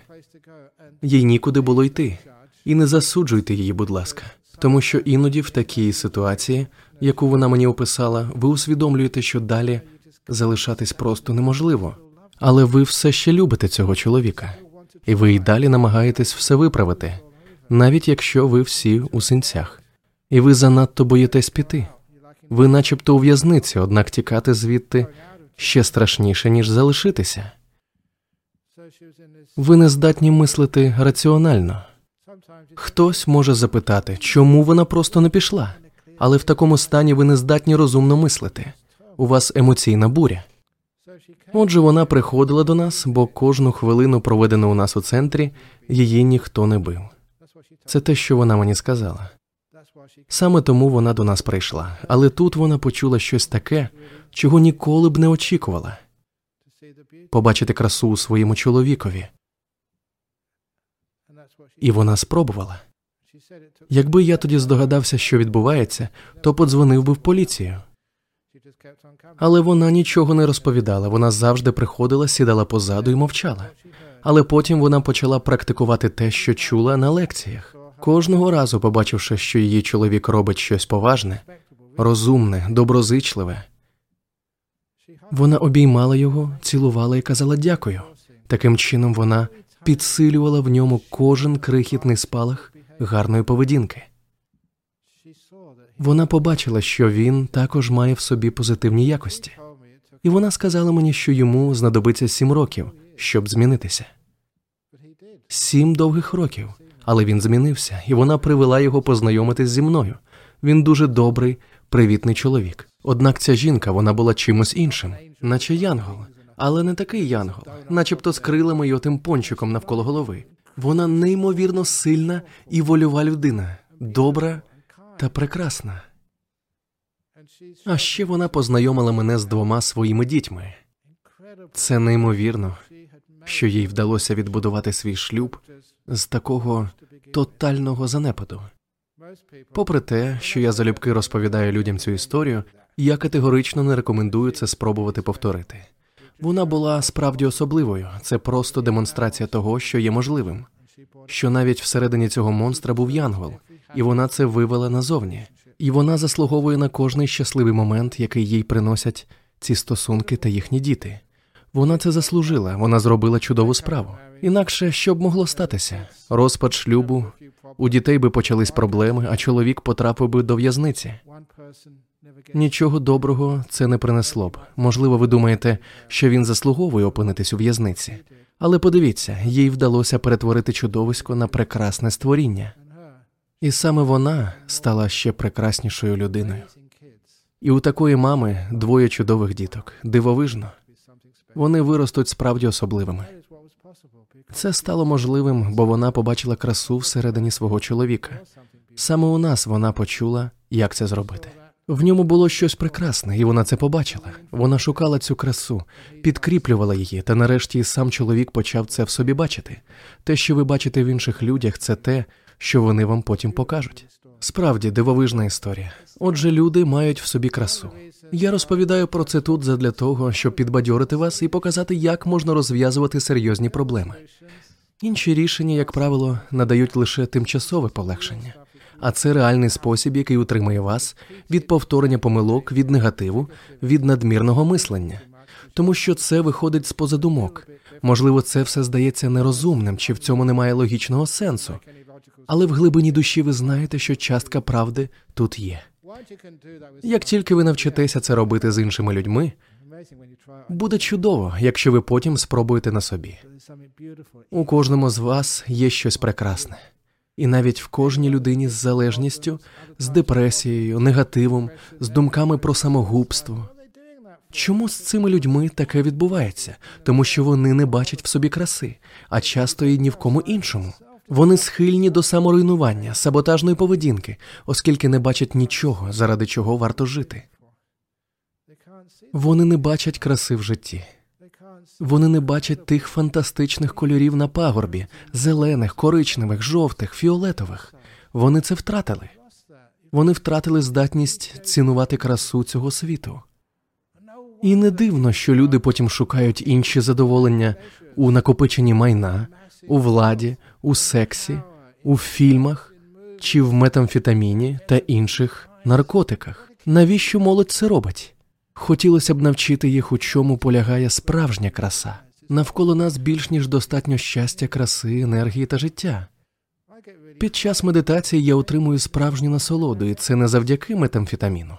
A: Їй нікуди було йти. І не засуджуйте її, будь ласка, тому що іноді в такій ситуації, яку вона мені описала, ви усвідомлюєте, що далі залишатись просто неможливо. Але ви все ще любите цього чоловіка, і ви й далі намагаєтесь все виправити навіть якщо ви всі у синцях, і ви занадто боїтесь піти. Ви, начебто, у в'язниці, однак тікати звідти ще страшніше, ніж залишитися. Ви не здатні мислити раціонально. Хтось може запитати, чому вона просто не пішла, але в такому стані ви не здатні розумно мислити. У вас емоційна буря. Отже, вона приходила до нас, бо кожну хвилину, проведену у нас у центрі, її ніхто не бив. Це те, що вона мені сказала. Саме тому вона до нас прийшла, але тут вона почула щось таке, чого ніколи б не очікувала побачити красу у своєму чоловікові. І вона спробувала. Якби я тоді здогадався, що відбувається, то подзвонив би в поліцію. Але вона нічого не розповідала. Вона завжди приходила, сідала позаду і мовчала. Але потім вона почала практикувати те, що чула на лекціях. Кожного разу, побачивши, що її чоловік робить щось поважне, розумне, доброзичливе, вона обіймала його, цілувала і казала дякую. Таким чином вона підсилювала в ньому кожен крихітний спалах гарної поведінки. Вона побачила, що він також має в собі позитивні якості, і вона сказала мені, що йому знадобиться сім років, щоб змінитися. Сім довгих років але він змінився, і вона привела його познайомитись зі мною. Він дуже добрий, привітний чоловік. Однак ця жінка вона була чимось іншим, наче янгол, але не такий янгол, начебто з крилами й отим пончиком навколо голови. Вона неймовірно сильна і вольова людина, добра та прекрасна. А ще вона познайомила мене з двома своїми дітьми. Це неймовірно, що їй вдалося відбудувати свій шлюб з такого тотального занепаду. Попри те, що я залюбки розповідаю людям цю історію, я категорично не рекомендую це спробувати повторити. Вона була справді особливою, це просто демонстрація того, що є можливим, що навіть всередині цього монстра був янгол, і вона це вивела назовні, і вона заслуговує на кожний щасливий момент, який їй приносять ці стосунки та їхні діти. Вона це заслужила, вона зробила чудову справу. Інакше що б могло статися? Розпад шлюбу, у дітей би почались проблеми, а чоловік потрапив би до в'язниці. Нічого доброго це не принесло б. Можливо, ви думаєте, що він заслуговує опинитись у в'язниці, але подивіться, їй вдалося перетворити чудовисько на прекрасне створіння. І саме вона стала ще прекраснішою людиною. І у такої мами двоє чудових діток, дивовижно. Вони виростуть справді особливими. Це стало можливим, бо вона побачила красу всередині свого чоловіка. Саме у нас вона почула, як це зробити. В ньому було щось прекрасне, і вона це побачила. Вона шукала цю красу, підкріплювала її, та нарешті сам чоловік почав це в собі бачити. Те, що ви бачите в інших людях, це те, що вони вам потім покажуть. Справді дивовижна історія. Отже, люди мають в собі красу. Я розповідаю про це тут задля того, щоб підбадьорити вас і показати, як можна розв'язувати серйозні проблеми. Інші рішення, як правило, надають лише тимчасове полегшення, а це реальний спосіб, який утримує вас від повторення помилок, від негативу, від надмірного мислення, тому що це виходить з поза думок. Можливо, це все здається нерозумним, чи в цьому немає логічного сенсу. Але в глибині душі ви знаєте, що частка правди тут є. Як тільки ви навчитеся це робити з іншими людьми, буде чудово, якщо ви потім спробуєте на собі. У кожному з вас є щось прекрасне, і навіть в кожній людині з залежністю, з депресією, негативом, з думками про самогубство. Чому з цими людьми таке відбувається? Тому що вони не бачать в собі краси, а часто і ні в кому іншому. Вони схильні до саморуйнування, саботажної поведінки, оскільки не бачать нічого, заради чого варто жити. Вони не бачать краси в житті. Вони не бачать тих фантастичних кольорів на пагорбі, зелених, коричневих, жовтих, фіолетових. Вони це втратили. Вони втратили здатність цінувати красу цього світу. І не дивно, що люди потім шукають інші задоволення у накопиченні майна, у владі, у сексі, у фільмах чи в метамфетаміні та інших наркотиках. Навіщо молодь це робить? Хотілося б навчити їх, у чому полягає справжня краса. Навколо нас більш ніж достатньо щастя, краси, енергії та життя. Під час медитації я отримую справжню насолоду, і це не завдяки метамфетаміну.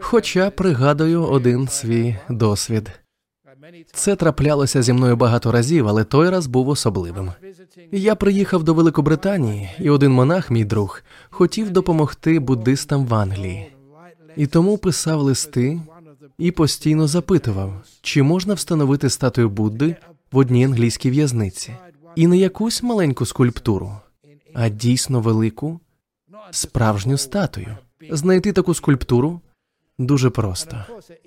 A: Хоча пригадую один свій досвід. Це траплялося зі мною багато разів, але той раз був особливим. Я приїхав до Великобританії, і один монах, мій друг, хотів допомогти буддистам в Англії, і тому писав листи і постійно запитував, чи можна встановити статую Будди в одній англійській в'язниці, і не якусь маленьку скульптуру, а дійсно велику справжню статую. Знайти таку скульптуру Дуже просто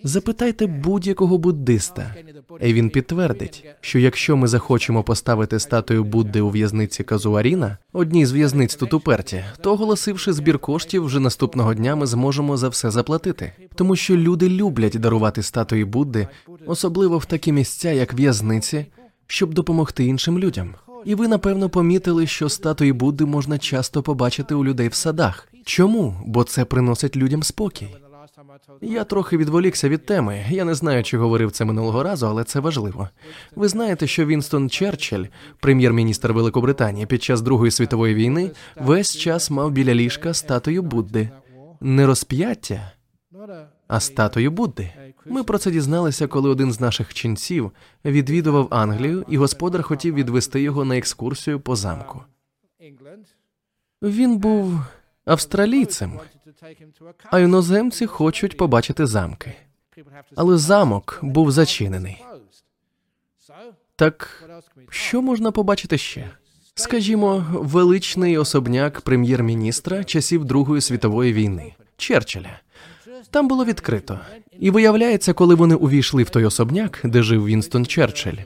A: запитайте будь-якого буддиста, і він підтвердить, що якщо ми захочемо поставити статую Будди у в'язниці Казуаріна, одній з в'язниць тут уперті, то оголосивши збір коштів, вже наступного дня ми зможемо за все заплатити, тому що люди люблять дарувати статуї Будди, особливо в такі місця, як в'язниці, щоб допомогти іншим людям. І ви напевно помітили, що статуї Будди можна часто побачити у людей в садах. Чому? Бо це приносить людям спокій. Я трохи відволікся від теми. Я не знаю, чи говорив це минулого разу, але це важливо. Ви знаєте, що Вінстон Черчилль, прем'єр-міністр Великобританії, під час Другої світової війни весь час мав біля ліжка статую Будди. не розп'яття, а статую Будди. Ми про це дізналися, коли один з наших ченців відвідував Англію, і господар хотів відвести його на екскурсію по замку. Він був австралійцем, а іноземці хочуть побачити замки. Але замок був зачинений. Так що можна побачити ще? Скажімо, величний особняк прем'єр-міністра часів Другої світової війни Черчилля. Там було відкрито, і виявляється, коли вони увійшли в той особняк, де жив Вінстон Черчилль,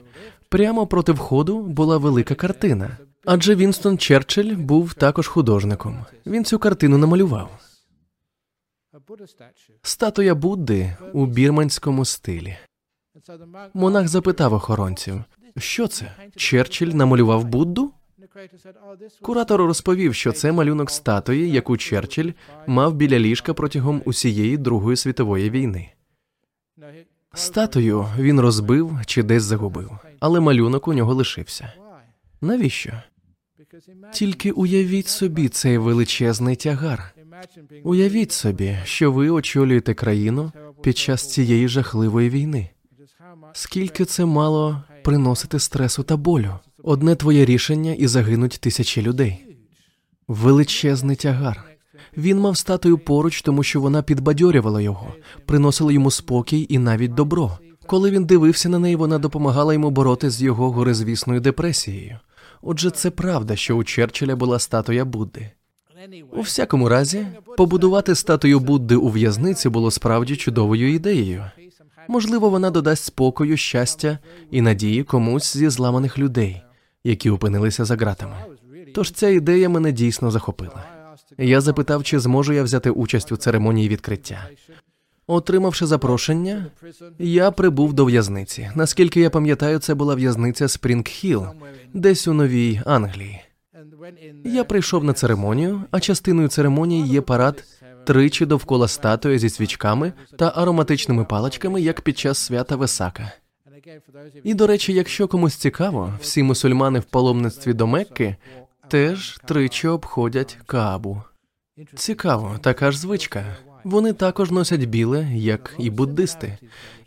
A: прямо проти входу була велика картина. Адже Вінстон Черчилль був також художником. Він цю картину намалював. Статуя Будди у бірманському стилі. Монах запитав охоронців, що це? Черчилль намалював Будду? Куратор розповів, що це малюнок статуї, яку Черчилль мав біля ліжка протягом усієї Другої світової війни. Статую він розбив чи десь загубив, але малюнок у нього лишився. Навіщо? Тільки уявіть собі цей величезний тягар. Уявіть собі, що ви очолюєте країну під час цієї жахливої війни. Скільки це мало приносити стресу та болю? Одне твоє рішення і загинуть тисячі людей. величезний тягар. Він мав статую поруч, тому що вона підбадьорювала його, приносила йому спокій і навіть добро. Коли він дивився на неї, вона допомагала йому боротися з його горизвісною депресією. Отже, це правда, що у Черчилля була статуя Будди. У всякому разі, побудувати статую Будди у в'язниці було справді чудовою ідеєю. Можливо, вона додасть спокою, щастя і надії комусь зі зламаних людей, які опинилися за ґратами. Тож ця ідея мене дійсно захопила. Я запитав, чи зможу я взяти участь у церемонії відкриття. Отримавши запрошення, я прибув до в'язниці. Наскільки я пам'ятаю, це була в'язниця Спрінг-Хілл, десь у Новій Англії. Я прийшов на церемонію, а частиною церемонії є парад тричі довкола статуї зі свічками та ароматичними паличками, як під час свята Весака. І, до речі, якщо комусь цікаво, всі мусульмани в паломництві до Мекки теж тричі обходять Каабу. Цікаво, така ж звичка. Вони також носять біле, як і буддисти.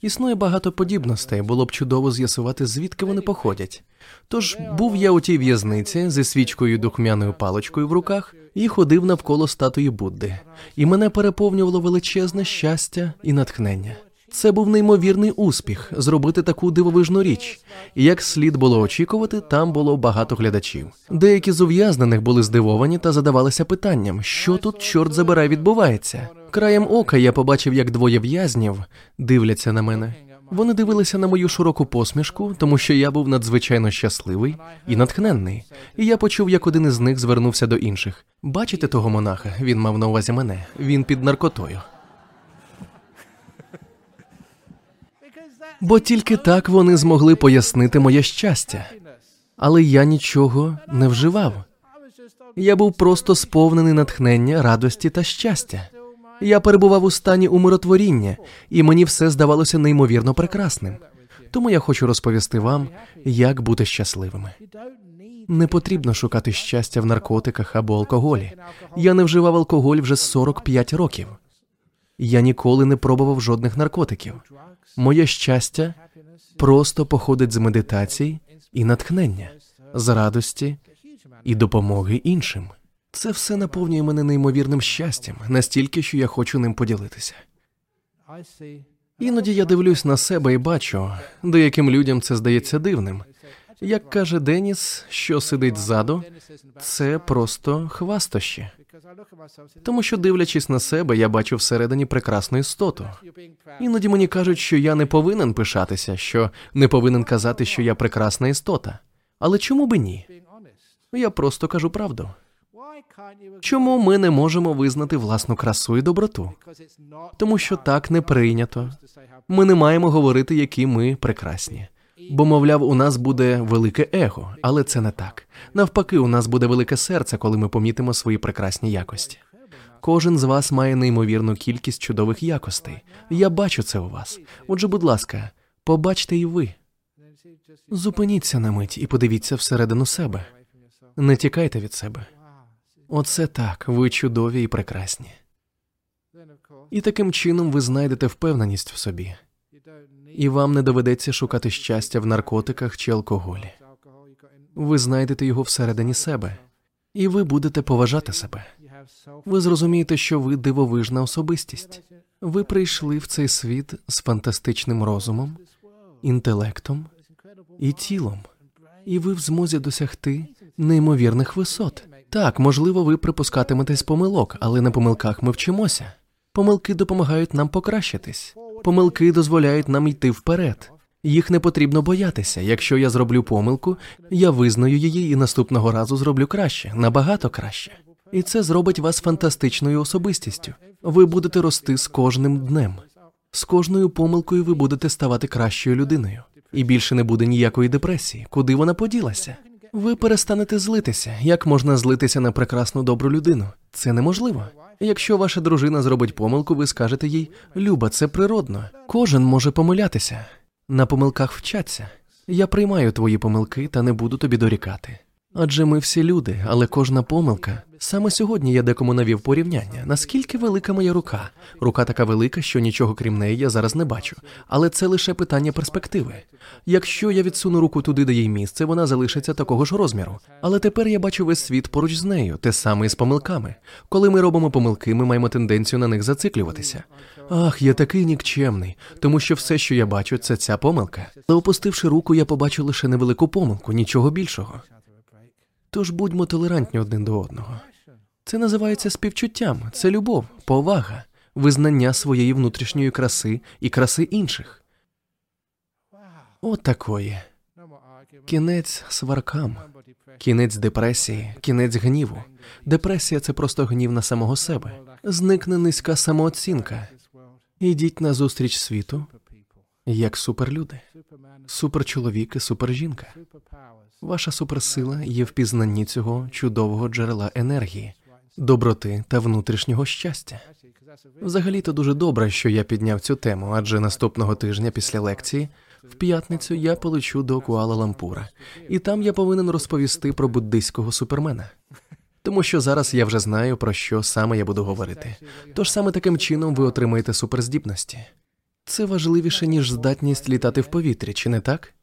A: Існує багато подібностей, було б чудово з'ясувати, звідки вони походять. Тож був я у тій в'язниці зі свічкою духмяною паличкою в руках і ходив навколо статуї Будди, і мене переповнювало величезне щастя і натхнення. Це був неймовірний успіх зробити таку дивовижну річ. І як слід було очікувати, там було багато глядачів. Деякі з ув'язнених були здивовані та задавалися питанням, що тут, чорт забирай, відбувається. Краєм ока я побачив, як двоє в'язнів дивляться на мене. Вони дивилися на мою широку посмішку, тому що я був надзвичайно щасливий і натхненний. І я почув, як один із них звернувся до інших. Бачите того монаха? Він мав на увазі мене. Він під наркотою. Бо тільки так вони змогли пояснити моє щастя. Але я нічого не вживав. Я був просто сповнений натхнення, радості та щастя. Я перебував у стані умиротворіння, і мені все здавалося неймовірно прекрасним. Тому я хочу розповісти вам, як бути щасливими. Не потрібно шукати щастя в наркотиках або алкоголі. Я не вживав алкоголь вже 45 років. Я ніколи не пробував жодних наркотиків. Моє щастя просто походить з медитацій і натхнення, з радості і допомоги іншим. Це все наповнює мене неймовірним щастям, настільки, що я хочу ним поділитися. Іноді я дивлюсь на себе і бачу, деяким людям це здається дивним. Як каже Деніс, що сидить ззаду, це просто хвастощі. Тому що, дивлячись на себе, я бачу всередині прекрасну істоту. Іноді мені кажуть, що я не повинен пишатися, що не повинен казати, що я прекрасна істота. Але чому би ні? Я просто кажу правду. Чому ми не можемо визнати власну красу і доброту? Тому що так не прийнято. Ми не маємо говорити, які ми прекрасні. Бо, мовляв, у нас буде велике его, але це не так. Навпаки, у нас буде велике серце, коли ми помітимо свої прекрасні якості. Кожен з вас має неймовірну кількість чудових якостей. Я бачу це у вас. Отже, будь ласка, побачте і ви. Зупиніться на мить і подивіться всередину себе. Не тікайте від себе. Оце так, ви чудові і прекрасні. І таким чином ви знайдете впевненість в собі, і вам не доведеться шукати щастя в наркотиках чи алкоголі. Ви знайдете його всередині себе, і ви будете поважати себе. Ви зрозумієте, що ви дивовижна особистість. Ви прийшли в цей світ з фантастичним розумом, інтелектом і тілом, і ви в змозі досягти неймовірних висот. Так, можливо, ви припускатиметесь помилок, але на помилках ми вчимося. Помилки допомагають нам покращитись. Помилки дозволяють нам йти вперед. Їх не потрібно боятися. Якщо я зроблю помилку, я визнаю її і наступного разу зроблю краще, набагато краще. І це зробить вас фантастичною особистістю. Ви будете рости з кожним днем. З кожною помилкою ви будете ставати кращою людиною. І більше не буде ніякої депресії. Куди вона поділася? Ви перестанете злитися. Як можна злитися на прекрасну добру людину? Це неможливо. Якщо ваша дружина зробить помилку, ви скажете їй Люба, це природно. Кожен може помилятися. На помилках вчаться. Я приймаю твої помилки та не буду тобі дорікати. Адже ми всі люди, але кожна помилка. Саме сьогодні я декому навів порівняння. Наскільки велика моя рука? Рука така велика, що нічого крім неї я зараз не бачу. Але це лише питання перспективи. Якщо я відсуну руку туди, де їй місце, вона залишиться такого ж розміру. Але тепер я бачу весь світ поруч з нею, те саме і з помилками. Коли ми робимо помилки, ми маємо тенденцію на них зациклюватися. Ах, я такий нікчемний, тому що все, що я бачу, це ця помилка. Але опустивши руку, я побачу лише невелику помилку, нічого більшого. Тож будьмо толерантні один до одного. Це називається співчуттям, це любов, повага, визнання своєї внутрішньої краси і краси інших. От такої. Кінець сваркам, кінець депресії, кінець гніву. Депресія це просто гнів на самого себе. Зникне низька самооцінка. Ідіть на зустріч світу як суперлюди, суперчоловік і супержінка. Ваша суперсила є в пізнанні цього чудового джерела енергії, доброти та внутрішнього щастя. Взагалі то дуже добре, що я підняв цю тему, адже наступного тижня після лекції в п'ятницю я полечу до Куала Лампура, і там я повинен розповісти про буддийського супермена. Тому що зараз я вже знаю, про що саме я буду говорити. Тож саме таким чином ви отримаєте суперздібності. Це важливіше, ніж здатність літати в повітрі, чи не так?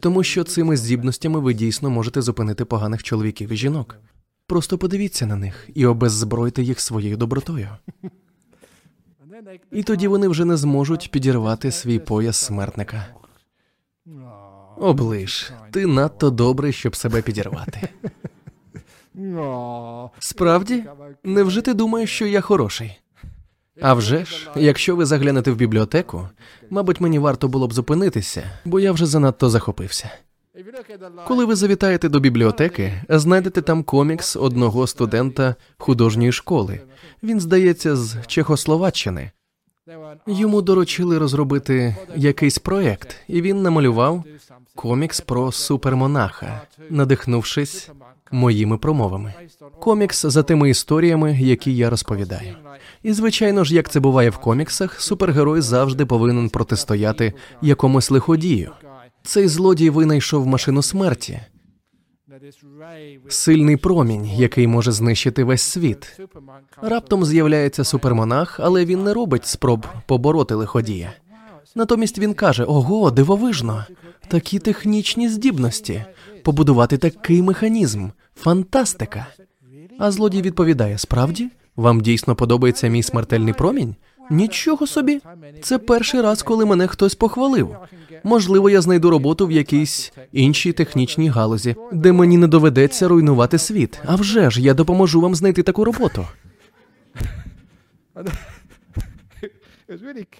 A: Тому що цими здібностями ви дійсно можете зупинити поганих чоловіків і жінок. Просто подивіться на них і обеззбройте їх своєю добротою. І тоді вони вже не зможуть підірвати свій пояс смертника. Оближ, ти надто добрий, щоб себе підірвати. Справді, невже ти думаєш, що я хороший? А вже ж, якщо ви заглянете в бібліотеку, мабуть, мені варто було б зупинитися, бо я вже занадто захопився. Коли ви завітаєте до бібліотеки, знайдете там комікс одного студента художньої школи. Він здається з Чехословаччини. Йому доручили розробити якийсь проект, і він намалював комікс про супермонаха, надихнувшись моїми промовами. Комікс за тими історіями, які я розповідаю. І звичайно ж, як це буває в коміксах, супергерой завжди повинен протистояти якомусь лиходію. Цей злодій винайшов машину смерті, сильний промінь, який може знищити весь світ. Раптом з'являється супермонах, але він не робить спроб побороти лиходія. Натомість він каже: Ого, дивовижно, такі технічні здібності, побудувати такий механізм, фантастика. А злодій відповідає: справді, вам дійсно подобається мій смертельний промінь? Нічого собі. Це перший раз, коли мене хтось похвалив. Можливо, я знайду роботу в якійсь іншій технічній галузі, де мені не доведеться руйнувати світ. А вже ж я допоможу вам знайти таку роботу.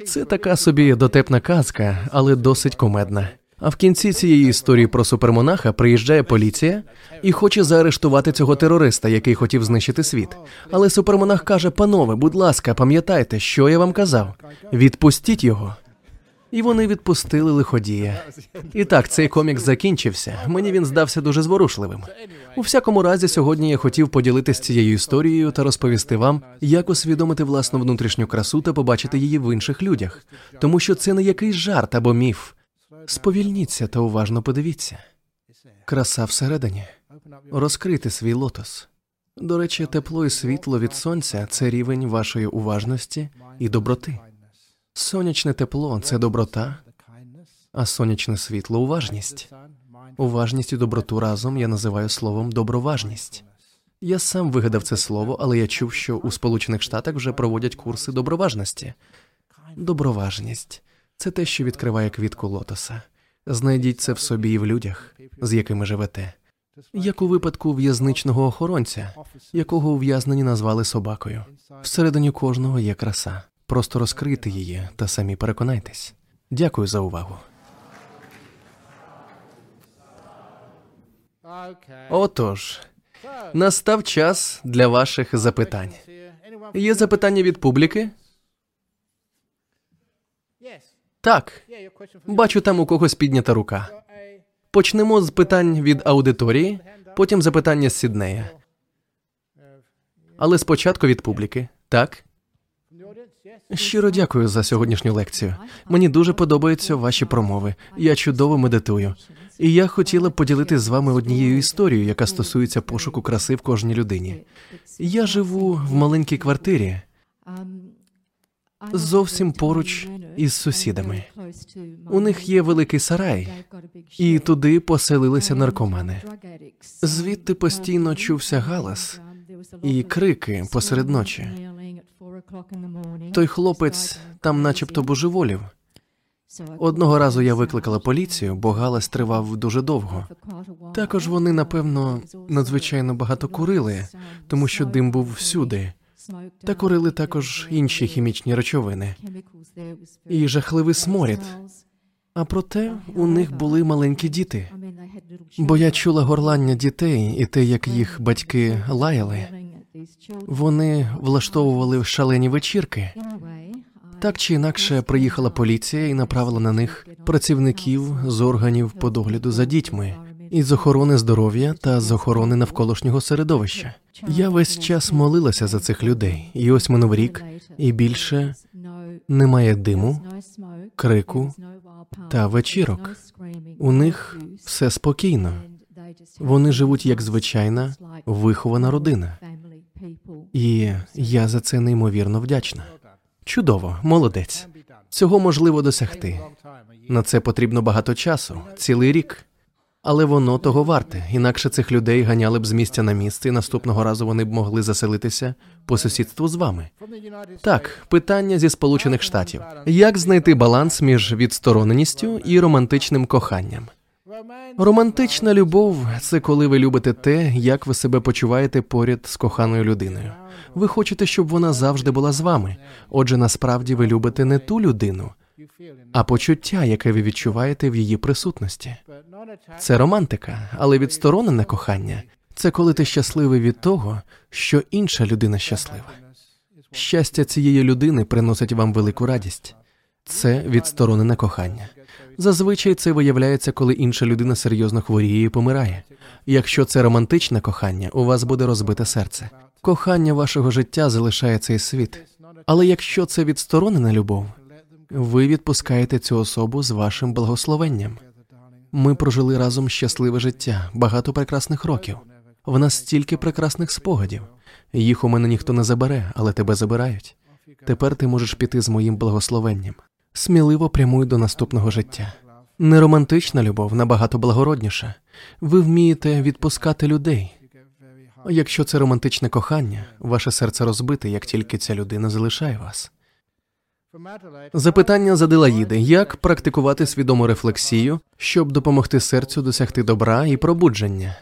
A: Це така собі дотепна казка, але досить комедна. А в кінці цієї історії про супермонаха приїжджає поліція і хоче заарештувати цього терориста, який хотів знищити світ. Але супермонах каже: Панове, будь ласка, пам'ятайте, що я вам казав. Відпустіть його. І вони відпустили лиходія. І так, цей комік закінчився. Мені він здався дуже зворушливим. У всякому разі, сьогодні я хотів поділитися цією історією та розповісти вам, як усвідомити власну внутрішню красу та побачити її в інших людях, тому що це не якийсь жарт або міф. Сповільніться та уважно подивіться. Краса всередині. Розкрити свій лотос. До речі, тепло і світло від сонця це рівень вашої уважності і доброти. Сонячне тепло це доброта, а сонячне світло уважність. Уважність і доброту разом я називаю словом доброважність. Я сам вигадав це слово, але я чув, що у Сполучених Штатах вже проводять курси доброважності. Доброважність це те, що відкриває квітку лотоса. Знайдіть це в собі і в людях, з якими живете. Як у випадку в'язничного охоронця, якого ув'язнені назвали собакою. Всередині кожного є краса. Просто розкрити її та самі переконайтесь. Дякую за увагу. Отож, настав час для ваших запитань. Є запитання від публіки? Так. Бачу, там у когось піднята рука. Почнемо з питань від аудиторії, потім запитання з Сіднея. Але спочатку від публіки. Так? Щиро дякую за сьогоднішню лекцію. Мені дуже подобаються ваші промови. Я чудово медитую. І я хотіла б поділитися з вами однією історією, яка стосується пошуку краси в кожній людині. Я живу в маленькій квартирі зовсім поруч із сусідами. У них є великий сарай, і туди поселилися наркомани. Звідти постійно чувся галас і крики посеред ночі. Той хлопець там, начебто, божеволів. Одного разу я викликала поліцію, бо галас тривав дуже довго. Також вони, напевно, надзвичайно багато курили, тому що дим був всюди. Та курили також інші хімічні речовини і жахливий сморід. А проте у них були маленькі діти. Бо я чула горлання дітей і те, як їх батьки лаяли. Вони влаштовували шалені вечірки. Так чи інакше приїхала поліція і направила на них працівників з органів по догляду за дітьми із охорони здоров'я та з охорони навколишнього середовища. Я весь час молилася за цих людей, і ось минув рік, і більше немає диму, крику та вечірок. У них все спокійно. Вони живуть як звичайна вихована родина. І я за це неймовірно вдячна. Чудово, молодець. Цього можливо досягти. На це потрібно багато часу, цілий рік. Але воно того варте, інакше цих людей ганяли б з місця на місце, і наступного разу вони б могли заселитися по сусідству з вами. Так, питання зі Сполучених Штатів: як знайти баланс між відстороненістю і романтичним коханням? Романтична любов це коли ви любите те, як ви себе почуваєте поряд з коханою людиною. Ви хочете, щоб вона завжди була з вами. Отже, насправді ви любите не ту людину, а почуття, яке ви відчуваєте в її присутності. Це романтика, але відсторонене кохання це коли ти щасливий від того, що інша людина щаслива. Щастя цієї людини приносить вам велику радість. Це відсторонене кохання. Зазвичай це виявляється, коли інша людина серйозно хворіє і помирає. Якщо це романтичне кохання, у вас буде розбите серце. Кохання вашого життя залишає цей світ. Але якщо це відсторонена любов, ви відпускаєте цю особу з вашим благословенням. Ми прожили разом щасливе життя, багато прекрасних років. В нас стільки прекрасних спогадів. Їх у мене ніхто не забере, але тебе забирають. Тепер ти можеш піти з моїм благословенням. Сміливо прямуй до наступного життя. Неромантична любов набагато благородніша. Ви вмієте відпускати людей. Якщо це романтичне кохання, ваше серце розбите, як тільки ця людина залишає вас. Запитання з Аделаїди. як практикувати свідому рефлексію, щоб допомогти серцю досягти добра і пробудження.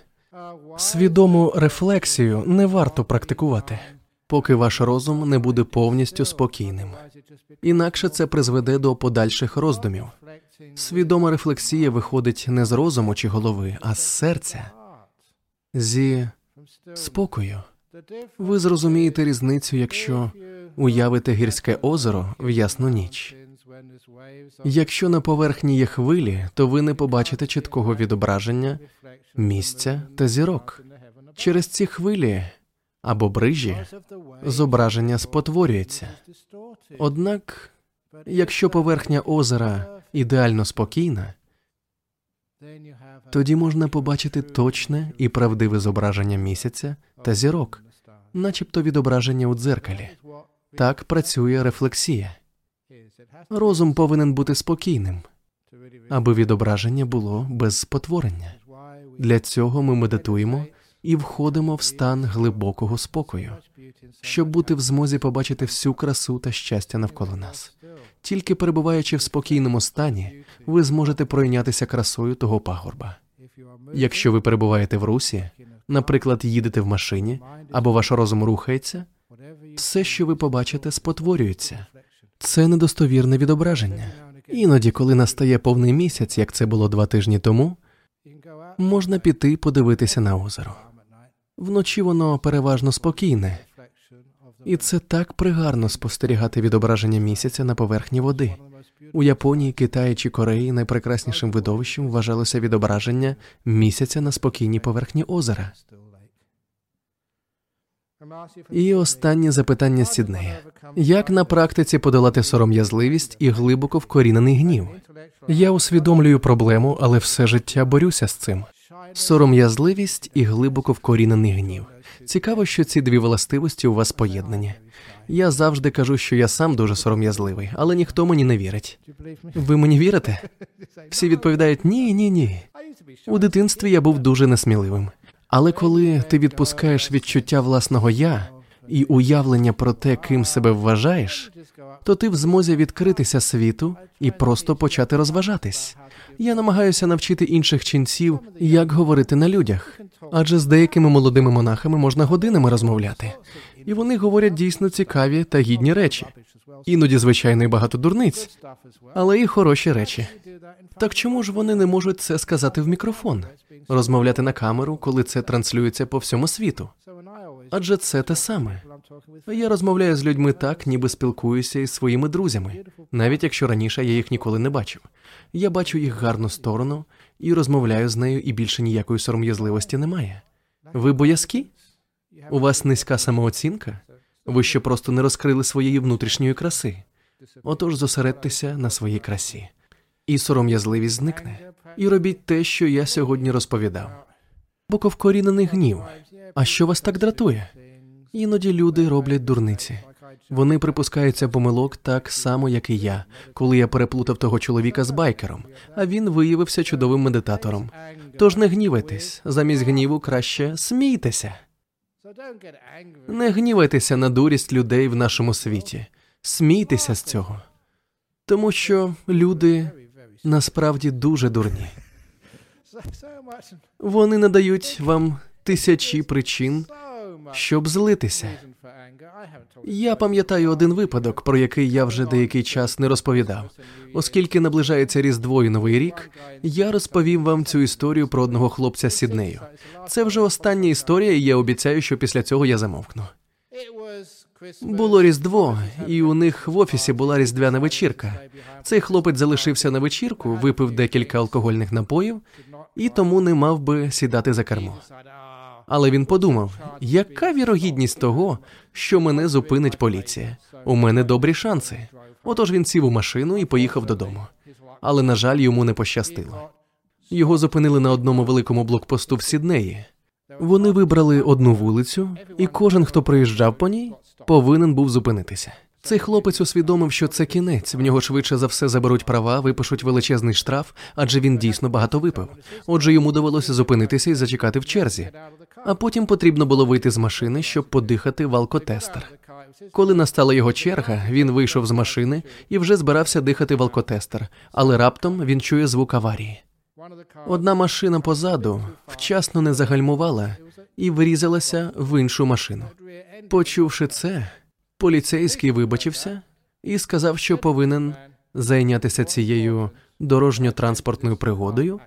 A: Свідому рефлексію не варто практикувати, поки ваш розум не буде повністю спокійним. Інакше це призведе до подальших роздумів. Свідома рефлексія виходить не з розуму чи голови, а з серця, зі спокою. Ви зрозумієте різницю, якщо уявите гірське озеро в ясну ніч. Якщо на поверхні є хвилі, то ви не побачите чіткого відображення місця та зірок. Через ці хвилі або брижі зображення спотворюється. Однак, якщо поверхня озера ідеально спокійна, тоді можна побачити точне і правдиве зображення місяця та зірок, начебто відображення у дзеркалі. Так працює рефлексія. Розум повинен бути спокійним, аби відображення було без спотворення. Для цього ми медитуємо і входимо в стан глибокого спокою, щоб бути в змозі побачити всю красу та щастя навколо нас. Тільки перебуваючи в спокійному стані, ви зможете пройнятися красою того пагорба. Якщо ви перебуваєте в русі, наприклад, їдете в машині або ваш розум рухається, все, що ви побачите, спотворюється. Це недостовірне відображення. Іноді, коли настає повний місяць, як це було два тижні тому, можна піти подивитися на озеро. Вночі воно переважно спокійне, і це так пригарно спостерігати відображення місяця на поверхні води. У Японії, Китаї чи Кореї найпрекраснішим видовищем вважалося відображення місяця на спокійній поверхні озера. І останнє запитання Сіднея. Як на практиці подолати сором'язливість і глибоко вкорінений гнів? Я усвідомлюю проблему, але все життя борюся з цим. Сором'язливість і глибоко вкорінений гнів. Цікаво, що ці дві властивості у вас поєднані. Я завжди кажу, що я сам дуже сором'язливий, але ніхто мені не вірить. Ви мені вірите? Всі відповідають ні, ні, ні. У дитинстві я був дуже несміливим. Але коли ти відпускаєш відчуття власного я і уявлення про те, ким себе вважаєш, то ти в змозі відкритися світу і просто почати розважатись. Я намагаюся навчити інших ченців, як говорити на людях, адже з деякими молодими монахами можна годинами розмовляти, і вони говорять дійсно цікаві та гідні речі. Іноді, звичайно, і багато дурниць, але і хороші речі. Так чому ж вони не можуть це сказати в мікрофон, розмовляти на камеру, коли це транслюється по всьому світу? Адже це те саме. Я розмовляю з людьми так, ніби спілкуюся із своїми друзями, навіть якщо раніше я їх ніколи не бачив. Я бачу їх гарну сторону і розмовляю з нею, і більше ніякої сором'язливості немає. Ви боязкі? У вас низька самооцінка? Ви ще просто не розкрили своєї внутрішньої краси. Отож зосередьтеся на своїй красі, і сором'язливість зникне. І робіть те, що я сьогодні розповідав. Боковкорінений гнів. А що вас так дратує? Іноді люди роблять дурниці. Вони припускаються помилок так само, як і я, коли я переплутав того чоловіка з байкером, а він виявився чудовим медитатором. Тож не гнівайтесь, замість гніву краще смійтеся. Не гнівайтеся на дурість людей в нашому світі, смійтеся з цього, тому що люди насправді дуже дурні. Вони надають вам тисячі причин, щоб злитися. Я пам'ятаю один випадок, про який я вже деякий час не розповідав. Оскільки наближається Різдво і Новий рік, я розповім вам цю історію про одного хлопця з Сіднею. Це вже остання історія, і я обіцяю, що після цього я замовкну. Було різдво, і у них в офісі була різдвяна вечірка. Цей хлопець залишився на вечірку, випив декілька алкогольних напоїв і тому не мав би сідати за кермо. Але він подумав: яка вірогідність того, що мене зупинить поліція? У мене добрі шанси. Отож він сів у машину і поїхав додому. Але, на жаль, йому не пощастило. Його зупинили на одному великому блокпосту в Сіднеї. Вони вибрали одну вулицю, і кожен, хто приїжджав по ній, повинен був зупинитися. Цей хлопець усвідомив, що це кінець. В нього швидше за все заберуть права, випишуть величезний штраф, адже він дійсно багато випив. Отже, йому довелося зупинитися і зачекати в черзі. А потім потрібно було вийти з машини, щоб подихати в алкотестер. Коли настала його черга, він вийшов з машини і вже збирався дихати в алкотестер, але раптом він чує звук аварії. Одна машина позаду вчасно не загальмувала і врізалася в іншу машину. Почувши це, поліцейський вибачився і сказав, що повинен зайнятися цією дорожньо-транспортною пригодою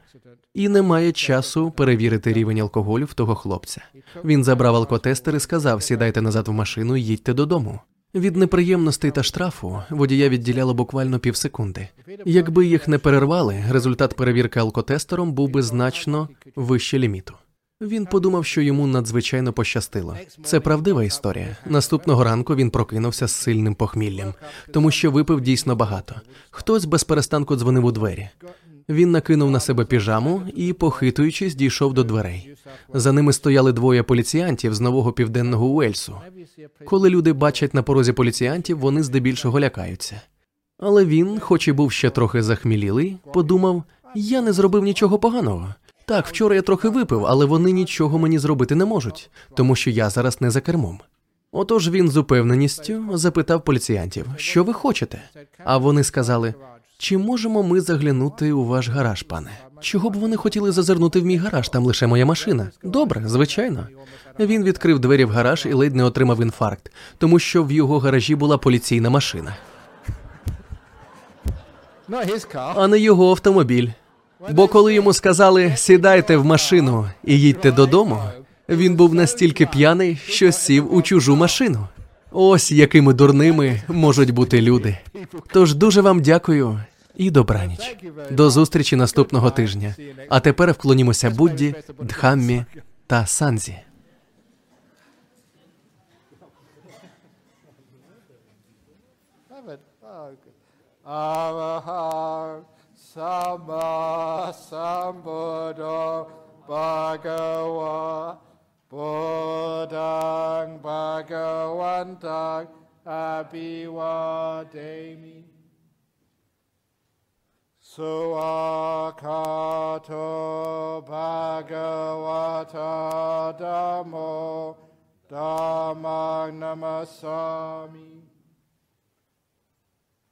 A: і не має часу перевірити рівень алкоголю в того хлопця. Він забрав алкотестер і сказав: сідайте назад в машину їдьте додому. Від неприємностей та штрафу водія відділяло буквально півсекунди. Якби їх не перервали, результат перевірки алкотестером був би значно вище ліміту. Він подумав, що йому надзвичайно пощастило. Це правдива історія. Наступного ранку він прокинувся з сильним похміллям, тому що випив дійсно багато. Хтось без перестанку дзвонив у двері. Він накинув на себе піжаму і, похитуючись, дійшов до дверей. За ними стояли двоє поліціянтів з нового південного Уельсу. Коли люди бачать на порозі поліціянтів, вони здебільшого лякаються. Але він, хоч і був ще трохи захмілілий, подумав: я не зробив нічого поганого. Так, вчора я трохи випив, але вони нічого мені зробити не можуть, тому що я зараз не за кермом. Отож він з упевненістю запитав поліціянтів, що ви хочете? А вони сказали: чи можемо ми заглянути у ваш гараж, пане? Чого б вони хотіли зазирнути в мій гараж? Там лише моя машина. Добре, звичайно. Він відкрив двері в гараж і ледь не отримав інфаркт, тому що в його гаражі була поліційна машина, а не його автомобіль. Бо коли йому сказали сідайте в машину і їдьте додому, він був настільки п'яний, що сів у чужу машину. Ось якими дурними можуть бути люди. Тож дуже вам дякую і добраніч. До зустрічі наступного тижня. А тепер вклонімося Будді, Дхаммі та Санзі.
B: Abahar. Sama Sambuddho Bhagava Buddhang Bhagavantang Abhivademi Suakato Bhagavata Dhammo Dhammang Namasami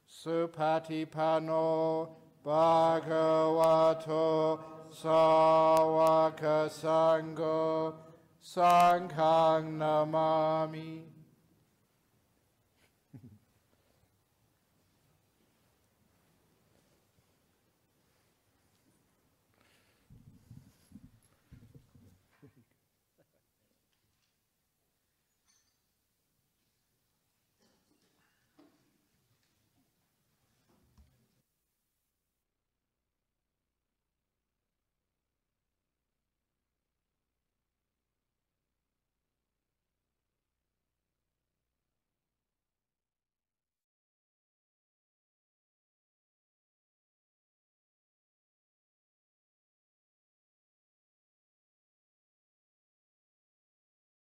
B: Supatipano Bhagavato Sawaka Sangho Namami